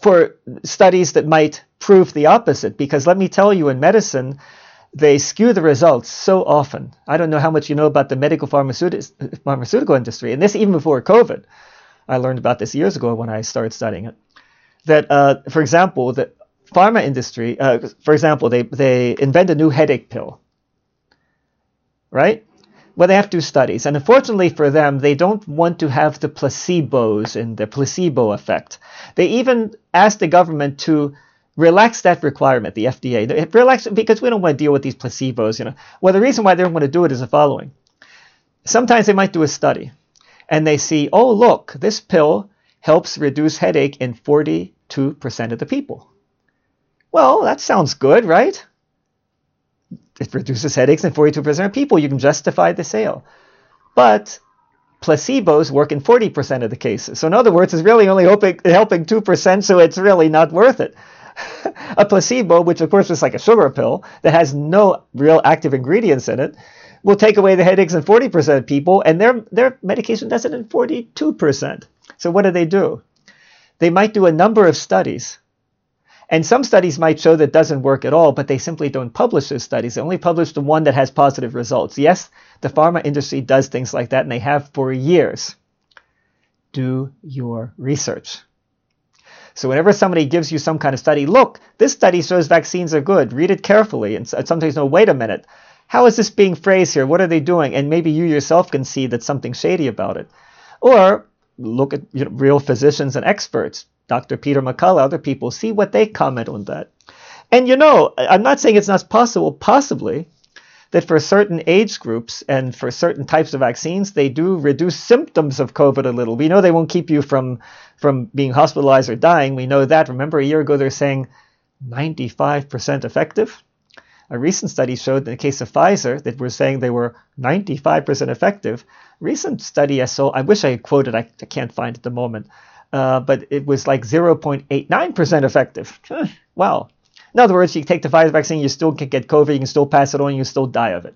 [SPEAKER 1] for studies that might prove the opposite. Because let me tell you, in medicine, they skew the results so often. I don't know how much you know about the medical pharmaceutical, pharmaceutical industry, and this even before COVID. I learned about this years ago when I started studying it. That, uh, for example, the pharma industry, uh, for example, they, they invent a new headache pill, right? Well, they have to do studies. And unfortunately for them, they don't want to have the placebos and the placebo effect. They even ask the government to relax that requirement, the FDA. Relax because we don't want to deal with these placebos, you know. Well, the reason why they don't want to do it is the following. Sometimes they might do a study and they see, oh, look, this pill helps reduce headache in 42% of the people. Well, that sounds good, right? It reduces headaches in 42% of people. You can justify the sale. But placebos work in 40% of the cases. So in other words, it's really only helping, helping 2%, so it's really not worth it. a placebo, which of course is like a sugar pill that has no real active ingredients in it, will take away the headaches in 40% of people, and their, their medication does it in 42%. So what do they do? They might do a number of studies and some studies might show that doesn't work at all, but they simply don't publish those studies. They only publish the one that has positive results. Yes, the pharma industry does things like that, and they have for years. Do your research. So whenever somebody gives you some kind of study, look, this study shows vaccines are good. Read it carefully, and sometimes no, wait a minute. How is this being phrased here? What are they doing? And maybe you yourself can see that something's shady about it. Or look at you know, real physicians and experts Dr. Peter McCullough, other people, see what they comment on that. And you know, I'm not saying it's not possible, possibly, that for certain age groups and for certain types of vaccines, they do reduce symptoms of COVID a little. We know they won't keep you from, from being hospitalized or dying. We know that. Remember, a year ago, they're saying 95% effective. A recent study showed in the case of Pfizer that we're saying they were 95% effective. Recent study I saw, I wish I had quoted, I, I can't find at the moment, uh, but it was like 0.89% effective. wow. In other words, you take the Pfizer vaccine, you still can get COVID, you can still pass it on, you still die of it.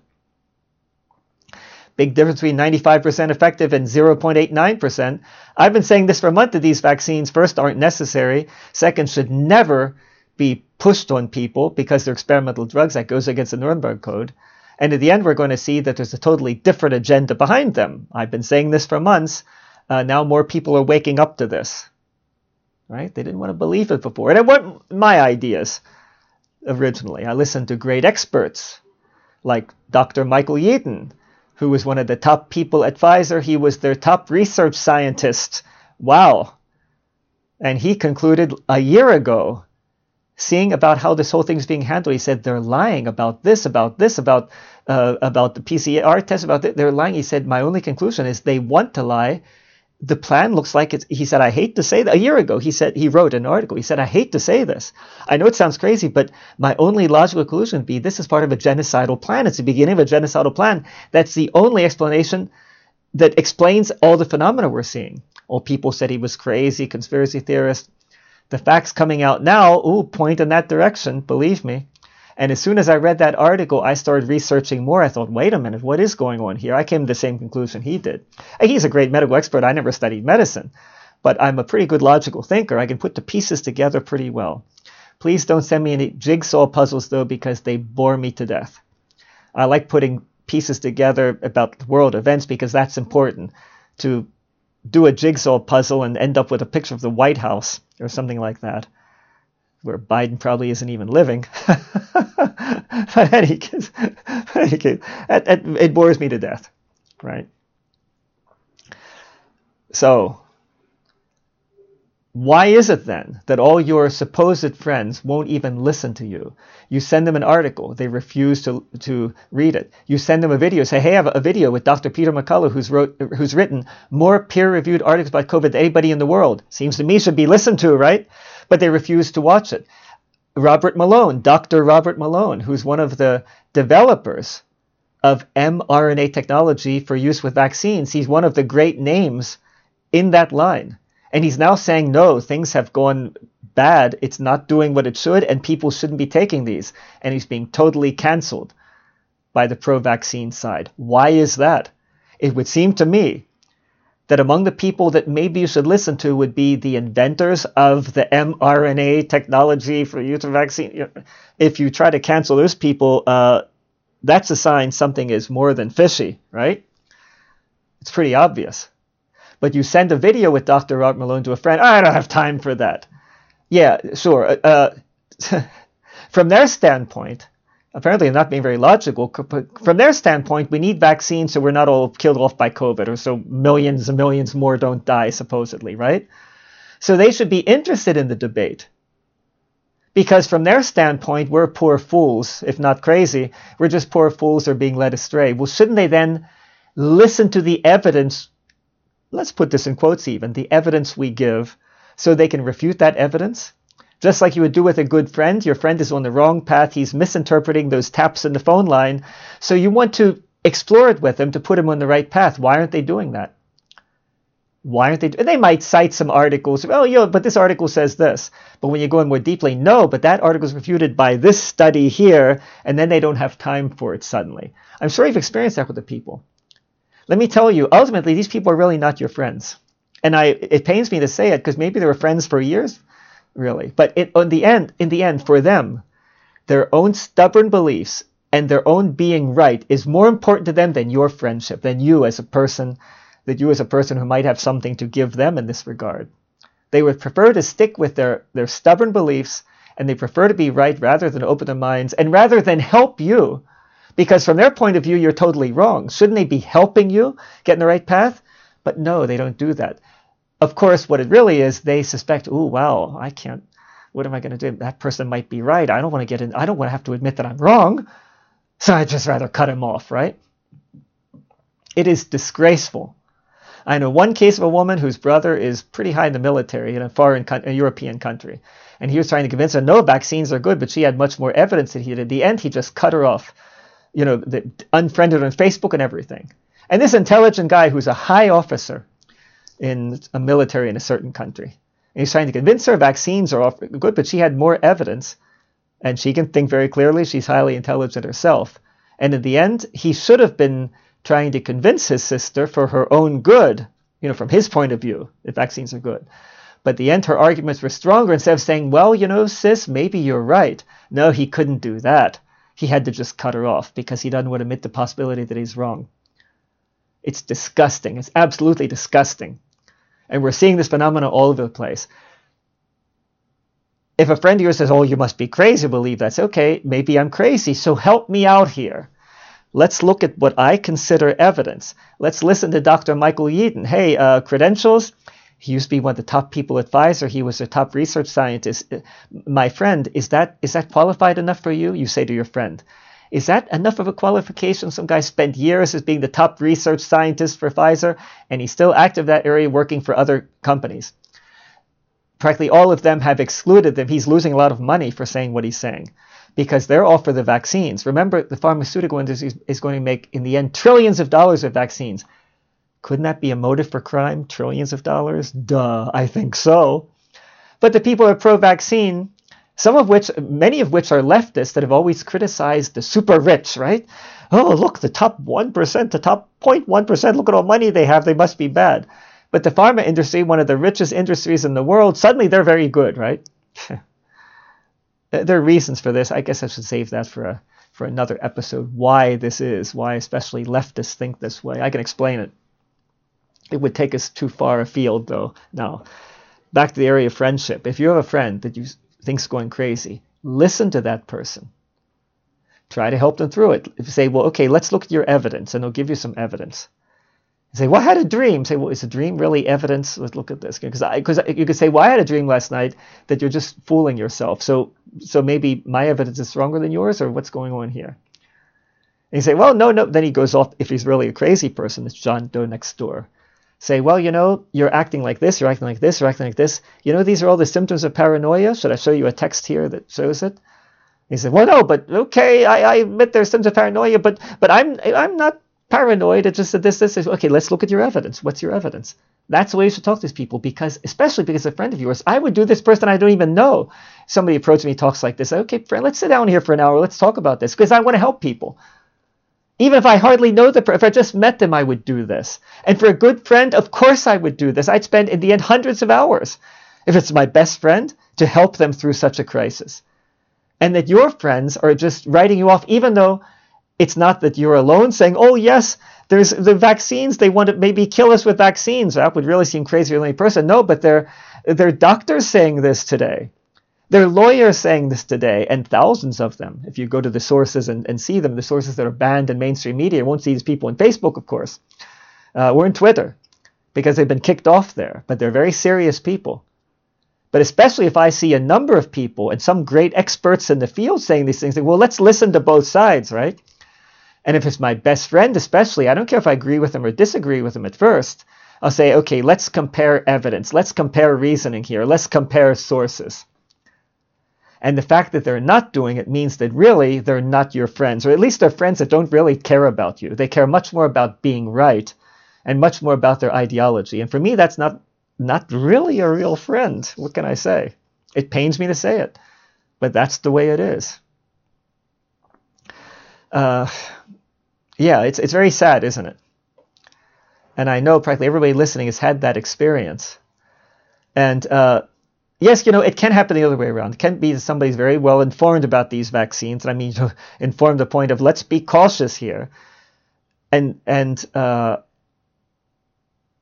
[SPEAKER 1] Big difference between 95% effective and 0.89%. I've been saying this for a month that these vaccines, first, aren't necessary, second, should never be pushed on people because they're experimental drugs. That goes against the Nuremberg Code. And in the end, we're going to see that there's a totally different agenda behind them. I've been saying this for months. Uh, now more people are waking up to this. Right? They didn't want to believe it before. And it weren't my ideas originally. I listened to great experts like Dr. Michael Yeadon, who was one of the top people Pfizer. He was their top research scientist. Wow. And he concluded a year ago, seeing about how this whole thing's being handled, he said they're lying about this, about this, about uh, about the PCR test, about this. They're lying. He said my only conclusion is they want to lie the plan looks like it's he said i hate to say that. A year ago he said he wrote an article. He said i hate to say this. I know it sounds crazy but my only logical conclusion would be this is part of a genocidal plan. It's the beginning of a genocidal plan. That's the only explanation that explains all the phenomena we're seeing. All people said he was crazy conspiracy theorist. The facts coming out now ooh point in that direction believe me and as soon as I read that article, I started researching more. I thought, wait a minute, what is going on here? I came to the same conclusion he did. He's a great medical expert. I never studied medicine, but I'm a pretty good logical thinker. I can put the pieces together pretty well. Please don't send me any jigsaw puzzles, though, because they bore me to death. I like putting pieces together about world events because that's important. To do a jigsaw puzzle and end up with a picture of the White House or something like that where Biden probably isn't even living. but any case, any case it, it, it bores me to death, right? So, why is it then that all your supposed friends won't even listen to you? You send them an article, they refuse to, to read it. You send them a video, say, hey, I have a video with Dr. Peter McCullough who's, wrote, who's written more peer reviewed articles about COVID than anybody in the world. Seems to me should be listened to, right? But they refused to watch it. Robert Malone, Dr. Robert Malone, who's one of the developers of mRNA technology for use with vaccines, he's one of the great names in that line. And he's now saying, no, things have gone bad. It's not doing what it should, and people shouldn't be taking these. And he's being totally canceled by the pro vaccine side. Why is that? It would seem to me that among the people that maybe you should listen to would be the inventors of the mRNA technology for use of vaccine. If you try to cancel those people, uh, that's a sign something is more than fishy, right? It's pretty obvious. But you send a video with Dr. Robert Malone to a friend, I don't have time for that. Yeah, sure. Uh, from their standpoint, apparently not being very logical. But From their standpoint, we need vaccines so we're not all killed off by COVID, or so millions and millions more don't die, supposedly, right? So they should be interested in the debate. Because from their standpoint, we're poor fools, if not crazy. We're just poor fools are being led astray. Well, shouldn't they then listen to the evidence? Let's put this in quotes even the evidence we give so they can refute that evidence? Just like you would do with a good friend, your friend is on the wrong path. He's misinterpreting those taps in the phone line. So you want to explore it with him to put him on the right path. Why aren't they doing that? Why aren't they? They might cite some articles. Oh, yeah, but this article says this. But when you go in more deeply, no, but that article is refuted by this study here, and then they don't have time for it suddenly. I'm sure you've experienced that with the people. Let me tell you, ultimately, these people are really not your friends. And I, it pains me to say it because maybe they were friends for years, really. But it, in the end, in the end, for them, their own stubborn beliefs and their own being right is more important to them than your friendship, than you as a person, that you as a person who might have something to give them in this regard. They would prefer to stick with their, their stubborn beliefs and they prefer to be right rather than open their minds and rather than help you. Because from their point of view, you're totally wrong. Shouldn't they be helping you get in the right path? But no, they don't do that. Of course, what it really is, they suspect, oh, well, I can't, what am I going to do? That person might be right. I don't want to get in, I don't want to have to admit that I'm wrong. So I'd just rather cut him off, right? It is disgraceful. I know one case of a woman whose brother is pretty high in the military in a foreign a European country. And he was trying to convince her, no, vaccines are good, but she had much more evidence that he did. At the end, he just cut her off, you know, the, unfriended on Facebook and everything. And this intelligent guy who's a high officer in a military in a certain country. And he's trying to convince her vaccines are good, but she had more evidence, and she can think very clearly. She's highly intelligent herself. And in the end, he should have been trying to convince his sister for her own good, you know, from his point of view, that vaccines are good. But the end, her arguments were stronger. Instead of saying, well, you know, sis, maybe you're right. No, he couldn't do that. He had to just cut her off because he doesn't want to admit the possibility that he's wrong. It's disgusting. It's absolutely disgusting. And we're seeing this phenomenon all over the place. If a friend of yours says, Oh, you must be crazy believe that's okay, maybe I'm crazy, so help me out here. Let's look at what I consider evidence. Let's listen to Dr. Michael Yeadon. Hey, uh, credentials, he used to be one of the top people at. He was a top research scientist. Uh, my friend, is that is that qualified enough for you? You say to your friend. Is that enough of a qualification? Some guy spent years as being the top research scientist for Pfizer, and he's still active in that area working for other companies. Practically all of them have excluded them. He's losing a lot of money for saying what he's saying because they're all for the vaccines. Remember, the pharmaceutical industry is going to make, in the end, trillions of dollars of vaccines. Couldn't that be a motive for crime? Trillions of dollars? Duh, I think so. But the people who are pro vaccine, some of which, many of which are leftists that have always criticized the super rich, right? Oh, look, the top 1%, the top 0.1%, look at all the money they have, they must be bad. But the pharma industry, one of the richest industries in the world, suddenly they're very good, right? there are reasons for this. I guess I should save that for a for another episode. Why this is, why especially leftists think this way. I can explain it. It would take us too far afield, though. Now, back to the area of friendship. If you have a friend that you think's going crazy, listen to that person. Try to help them through it. Say, well, okay, let's look at your evidence, and they'll give you some evidence. Say, well, I had a dream. Say, well, is a dream really evidence? Let's look at this. Because because you could say, well, I had a dream last night that you're just fooling yourself. So so maybe my evidence is stronger than yours, or what's going on here? And you say, well, no, no. Then he goes off. If he's really a crazy person, it's John Doe next door say, well, you know, you're acting like this, you're acting like this, you're acting like this. You know, these are all the symptoms of paranoia. Should I show you a text here that shows it? He said, well, no, but okay, I, I admit there's symptoms of paranoia, but but I'm I'm not paranoid. It's just that this this is okay. Let's look at your evidence. What's your evidence? That's the way you should talk to these people because, especially because a friend of yours, I would do this person I don't even know. Somebody approaches me, talks like this. Okay, friend, let's sit down here for an hour. Let's talk about this because I want to help people. Even if I hardly know the if I just met them, I would do this. And for a good friend, of course I would do this. I'd spend in the end hundreds of hours, if it's my best friend, to help them through such a crisis. And that your friends are just writing you off, even though it's not that you're alone saying, oh, yes, there's the vaccines, they want to maybe kill us with vaccines. That would really seem crazy to any person. No, but they're, they're doctors saying this today. There are lawyers saying this today, and thousands of them. If you go to the sources and, and see them, the sources that are banned in mainstream media, you won't see these people in Facebook, of course, uh, or in Twitter, because they've been kicked off there. But they're very serious people. But especially if I see a number of people and some great experts in the field saying these things, well, let's listen to both sides, right? And if it's my best friend, especially, I don't care if I agree with them or disagree with them at first. I'll say, okay, let's compare evidence. Let's compare reasoning here. Let's compare sources. And the fact that they're not doing it means that really they're not your friends, or at least they're friends that don't really care about you. They care much more about being right and much more about their ideology. And for me, that's not not really a real friend. What can I say? It pains me to say it, but that's the way it is. Uh, yeah, it's it's very sad, isn't it? And I know practically everybody listening has had that experience. And uh, yes, you know, it can happen the other way around. It can be that somebody's very well informed about these vaccines. And I mean, to inform the point of let's be cautious here. And, and, uh,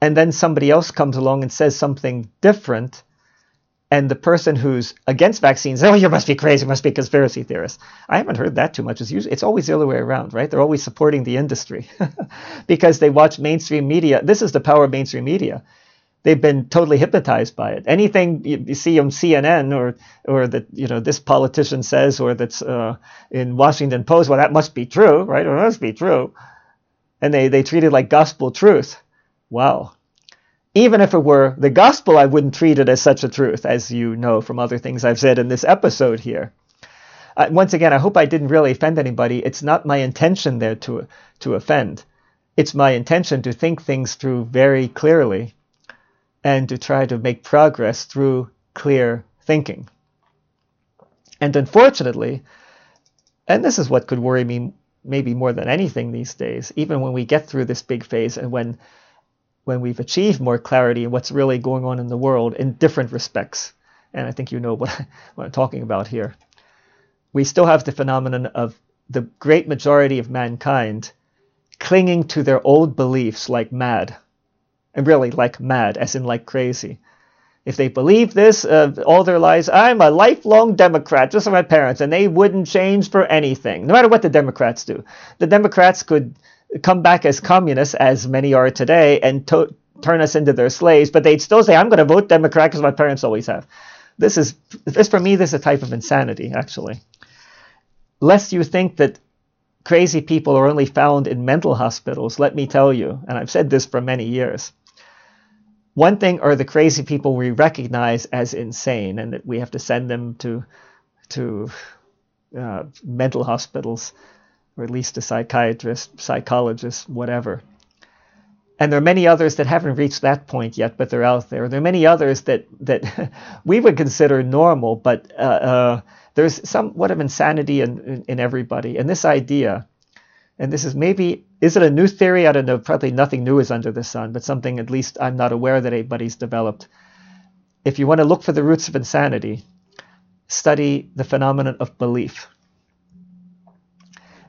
[SPEAKER 1] and then somebody else comes along and says something different. And the person who's against vaccines, oh, you must be crazy, must be conspiracy theorist. I haven't heard that too much. It's, usually, it's always the other way around, right? They're always supporting the industry because they watch mainstream media. This is the power of mainstream media they've been totally hypnotized by it. Anything you, you, see on CNN or or that you know this politician says or that's uh, in Washington Post, well, that must be true, right? Or must be true, and they they treat it like gospel truth. Wow. Even if it were the gospel, I wouldn't treat it as such a truth, as you know from other things I've said in this episode here. Uh, once again, I hope I didn't really offend anybody. It's not my intention there to to offend. It's my intention to think things through very clearly and to try to make progress through clear thinking. And unfortunately, and this is what could worry me maybe more than anything these days, even when we get through this big phase and when when we've achieved more clarity in what's really going on in the world in different respects, and I think you know what, what I'm talking about here, we still have the phenomenon of the great majority of mankind clinging to their old beliefs like mad, and really like mad, as in like crazy. If they believe this uh, all their lives, I'm a lifelong Democrat, just like my parents, and they wouldn't change for anything, no matter what the Democrats do. The Democrats could come back as communists, as many are today, and to- turn us into their slaves, but they'd still say, I'm going to vote Democrat because my parents always have. This is, this for me, this is a type of insanity, actually. Lest you think that crazy people are only found in mental hospitals, let me tell you, and I've said this for many years. One thing are the crazy people we recognize as insane, and that we have to send them to to uh, mental hospitals or at least a psychiatrist, psychologist, whatever. And there are many others that haven't reached that point yet, but they're out there. There are many others that that we would consider normal, but uh, uh, there's somewhat of insanity in, in, in everybody. And this idea, and this is maybe is it a new theory? I don't know. Probably nothing new is under the sun, but something at least I'm not aware that anybody's developed. If you want to look for the roots of insanity, study the phenomenon of belief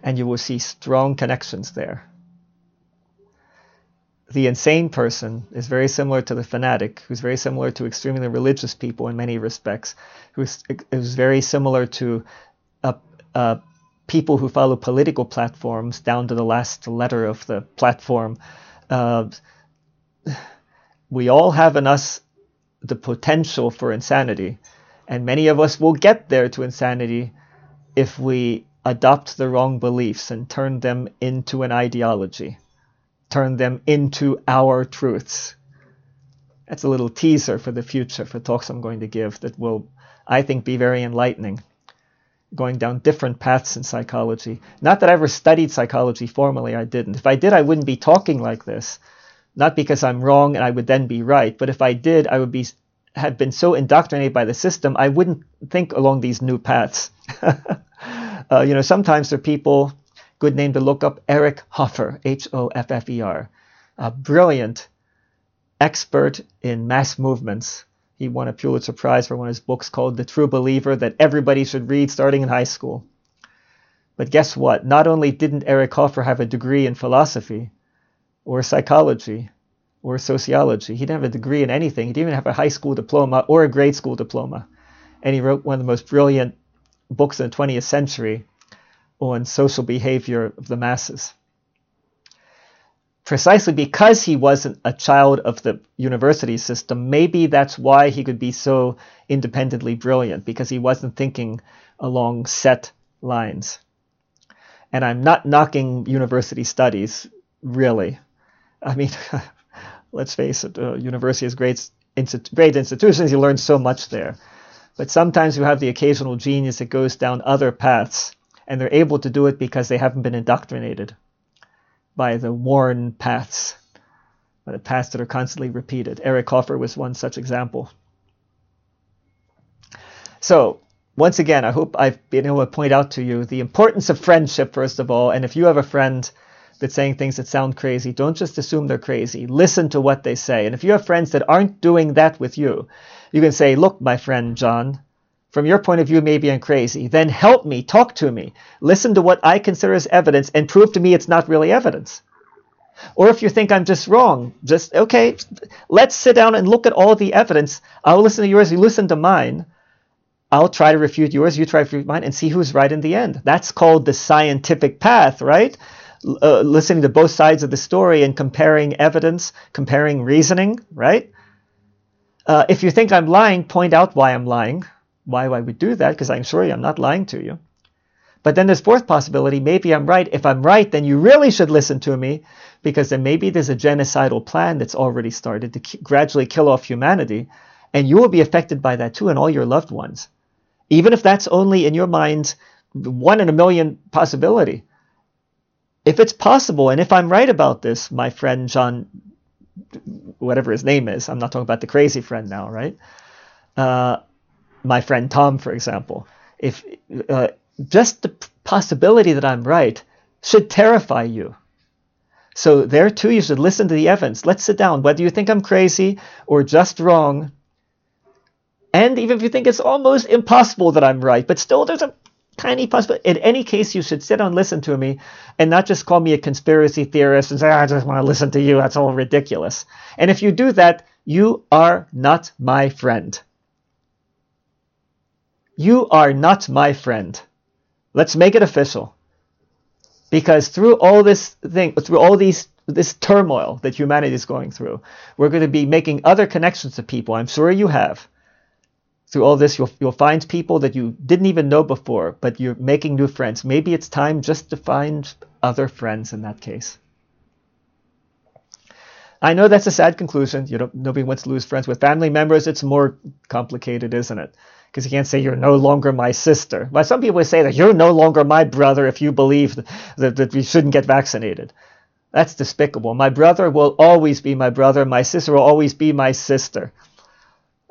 [SPEAKER 1] and you will see strong connections there. The insane person is very similar to the fanatic, who's very similar to extremely religious people in many respects, who's is very similar to a, uh, people who follow political platforms down to the last letter of the platform. Uh, we all have in us the potential for insanity, and many of us will get there to insanity if we adopt the wrong beliefs and turn them into an ideology, turn them into our truths. That's a little teaser for the future, for talks I'm going to give that will, I think, be very enlightening. Going down different paths in psychology. Not that I ever studied psychology formally, I didn't. If I did, I wouldn't be talking like this. Not because I'm wrong and I would then be right, but if I did, I would be have been so indoctrinated by the system, I wouldn't think along these new paths. Uh, you know, sometimes there are people, good name to look up, Eric Hoffer, H O F F E R, a brilliant expert in mass movements. He won a Pulitzer Prize for one of his books called The True Believer that everybody should read starting in high school. But guess what? Not only didn't Eric Hoffer have a degree in philosophy or psychology or sociology, he didn't have a degree in anything. He didn't even have a high school diploma or a grade school diploma. And he wrote one of the most brilliant books in the 20th century on social behavior of the masses. Precisely because he wasn't a child of the university system, maybe that's why he could be so independently brilliant, because he wasn't thinking along set lines. And I'm not knocking university studies, really. I mean, let's face it, uh, university is great, great institutions, you learn so much there. But sometimes you have the occasional genius that goes down other paths, and they're able to do it because they haven't been indoctrinated by the worn paths, by the paths that are constantly repeated. Eric Hoffer was one such example. So, once again, I hope I've been able to point out to you the importance of friendship, first of all. And if you have a friend that's saying things that sound crazy, don't just assume they're crazy. Listen to what they say. And if you have friends that aren't doing that with you, you can say, Look, my friend John, from your point of view, maybe I'm crazy. Then help me, talk to me, listen to what I consider as evidence, and prove to me it's not really evidence. Or if you think I'm just wrong, just, okay, let's sit down and look at all the evidence. I'll listen to yours, you listen to mine. I'll try to refute yours, you try to refute mine, and see who's right in the end. That's called the scientific path, right? Uh, listening to both sides of the story and comparing evidence, comparing reasoning, right? Uh, if you think I'm lying, point out why I'm lying, why I would do that, because I'm sure I'm not lying to you. But then there's fourth possibility, maybe I'm right. If I'm right, then you really should listen to me, because then maybe there's a genocidal plan that's already started to k- gradually kill off humanity, and you will be affected by that too, and all your loved ones. Even if that's only in your mind one in a million possibility. If it's possible, and if I'm right about this, my friend John whatever his name is. I'm not talking about the crazy friend now, right? Uh, my friend Tom, for example. If uh, just the possibility that I'm right should terrify you. So there too, you should listen to the evidence. Let's sit down. Whether you think I'm crazy or just wrong, and even if you think it's almost impossible that I'm right, but still there's a tiny possibility. In any case, you should sit and listen to me and not just call me a conspiracy theorist and say, I just want to listen to you. That's all ridiculous. And if you do that, you are not my friend. You are not my friend. Let's make it official. Because through all this thing, through all these this turmoil that humanity is going through, we're going to be making other connections to people. I'm sure you have through all this, you'll, you'll find people that you didn't even know before, but you're making new friends. Maybe it's time just to find other friends in that case. I know that's a sad conclusion. You don't, nobody wants to lose friends with family members. It's more complicated, isn't it? Because you can't say you're no longer my sister. But some people say that you're no longer my brother if you believe that, that we shouldn't get vaccinated. That's despicable. My brother will always be my brother. My sister will always be my sister.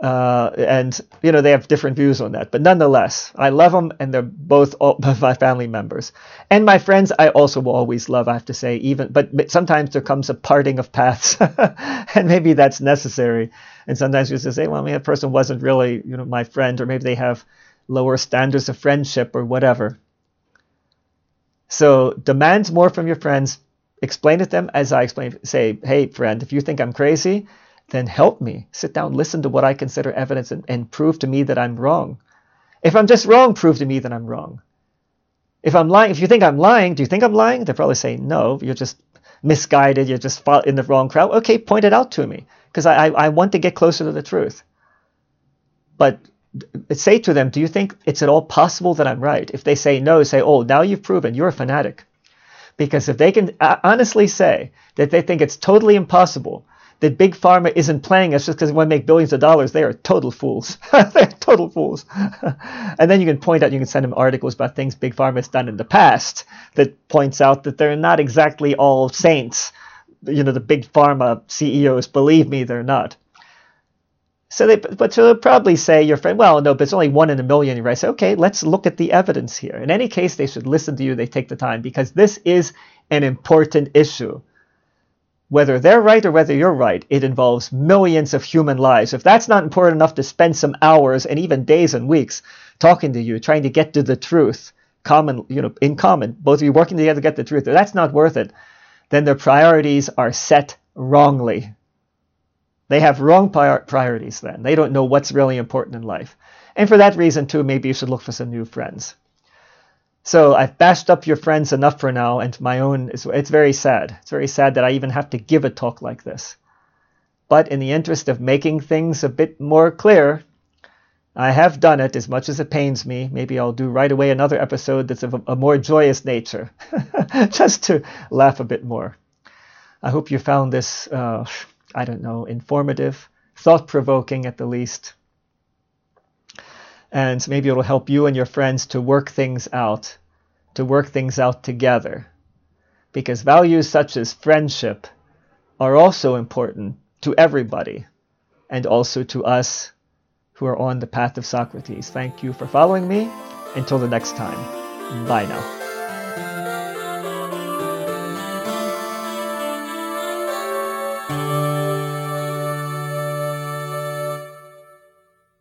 [SPEAKER 1] Uh, and you know they have different views on that, but nonetheless, I love them, and they're both all, my family members and my friends. I also will always love. I have to say, even but sometimes there comes a parting of paths, and maybe that's necessary. And sometimes you just say, well, maybe that person wasn't really you know my friend, or maybe they have lower standards of friendship or whatever. So demands more from your friends. Explain it to them as I explain. Say, hey, friend, if you think I'm crazy, then help me. Sit down, listen to what I consider evidence, and, and prove to me that I'm wrong. If I'm just wrong, prove to me that I'm wrong. If I'm lying, if you think I'm lying, do you think I'm lying? They're probably saying no. You're just misguided. You're just in the wrong crowd. Okay, point it out to me because I, I, I want to get closer to the truth. But say to them, do you think it's at all possible that I'm right? If they say no, say, oh, now you've proven you're a fanatic. Because if they can uh, honestly say that they think it's totally impossible that big pharma isn't playing us just because they want to make billions of dollars. They are total fools. They're total fools. and then you can point out, you can send them articles about things big pharma has done in the past that points out that they're not exactly all saints. You know, the big pharma CEOs, believe me, they're not. So they, but they'll probably say your friend, well, no, but it's only one in a million. You right? Say, okay, let's look at the evidence here. In any case, they should listen to you. They take the time because this is an important issue whether they're right or whether you're right, it involves millions of human lives. If that's not important enough to spend some hours and even days and weeks talking to you, trying to get to the truth, common, you know, in common, both of you working together to get the truth, if that's not worth it, then their priorities are set wrongly. They have wrong priorities then. They don't know what's really important in life. And for that reason, too, maybe you should look for some new friends. So I've bashed up your friends enough for now, and my own. It's, it's very sad. It's very sad that I even have to give a talk like this. But in the interest of making things a bit more clear, I have done it as much as it pains me. Maybe I'll do right away another episode that's of a, a more joyous nature, just to laugh a bit more. I hope you found this, uh, I don't know, informative, thought provoking at the least and maybe it'll help you and your friends to work things out, to work things out together. Because values such as friendship are also important to everybody and also to us who are on the path of Socrates. Thank you for following me. Until the next time, bye now.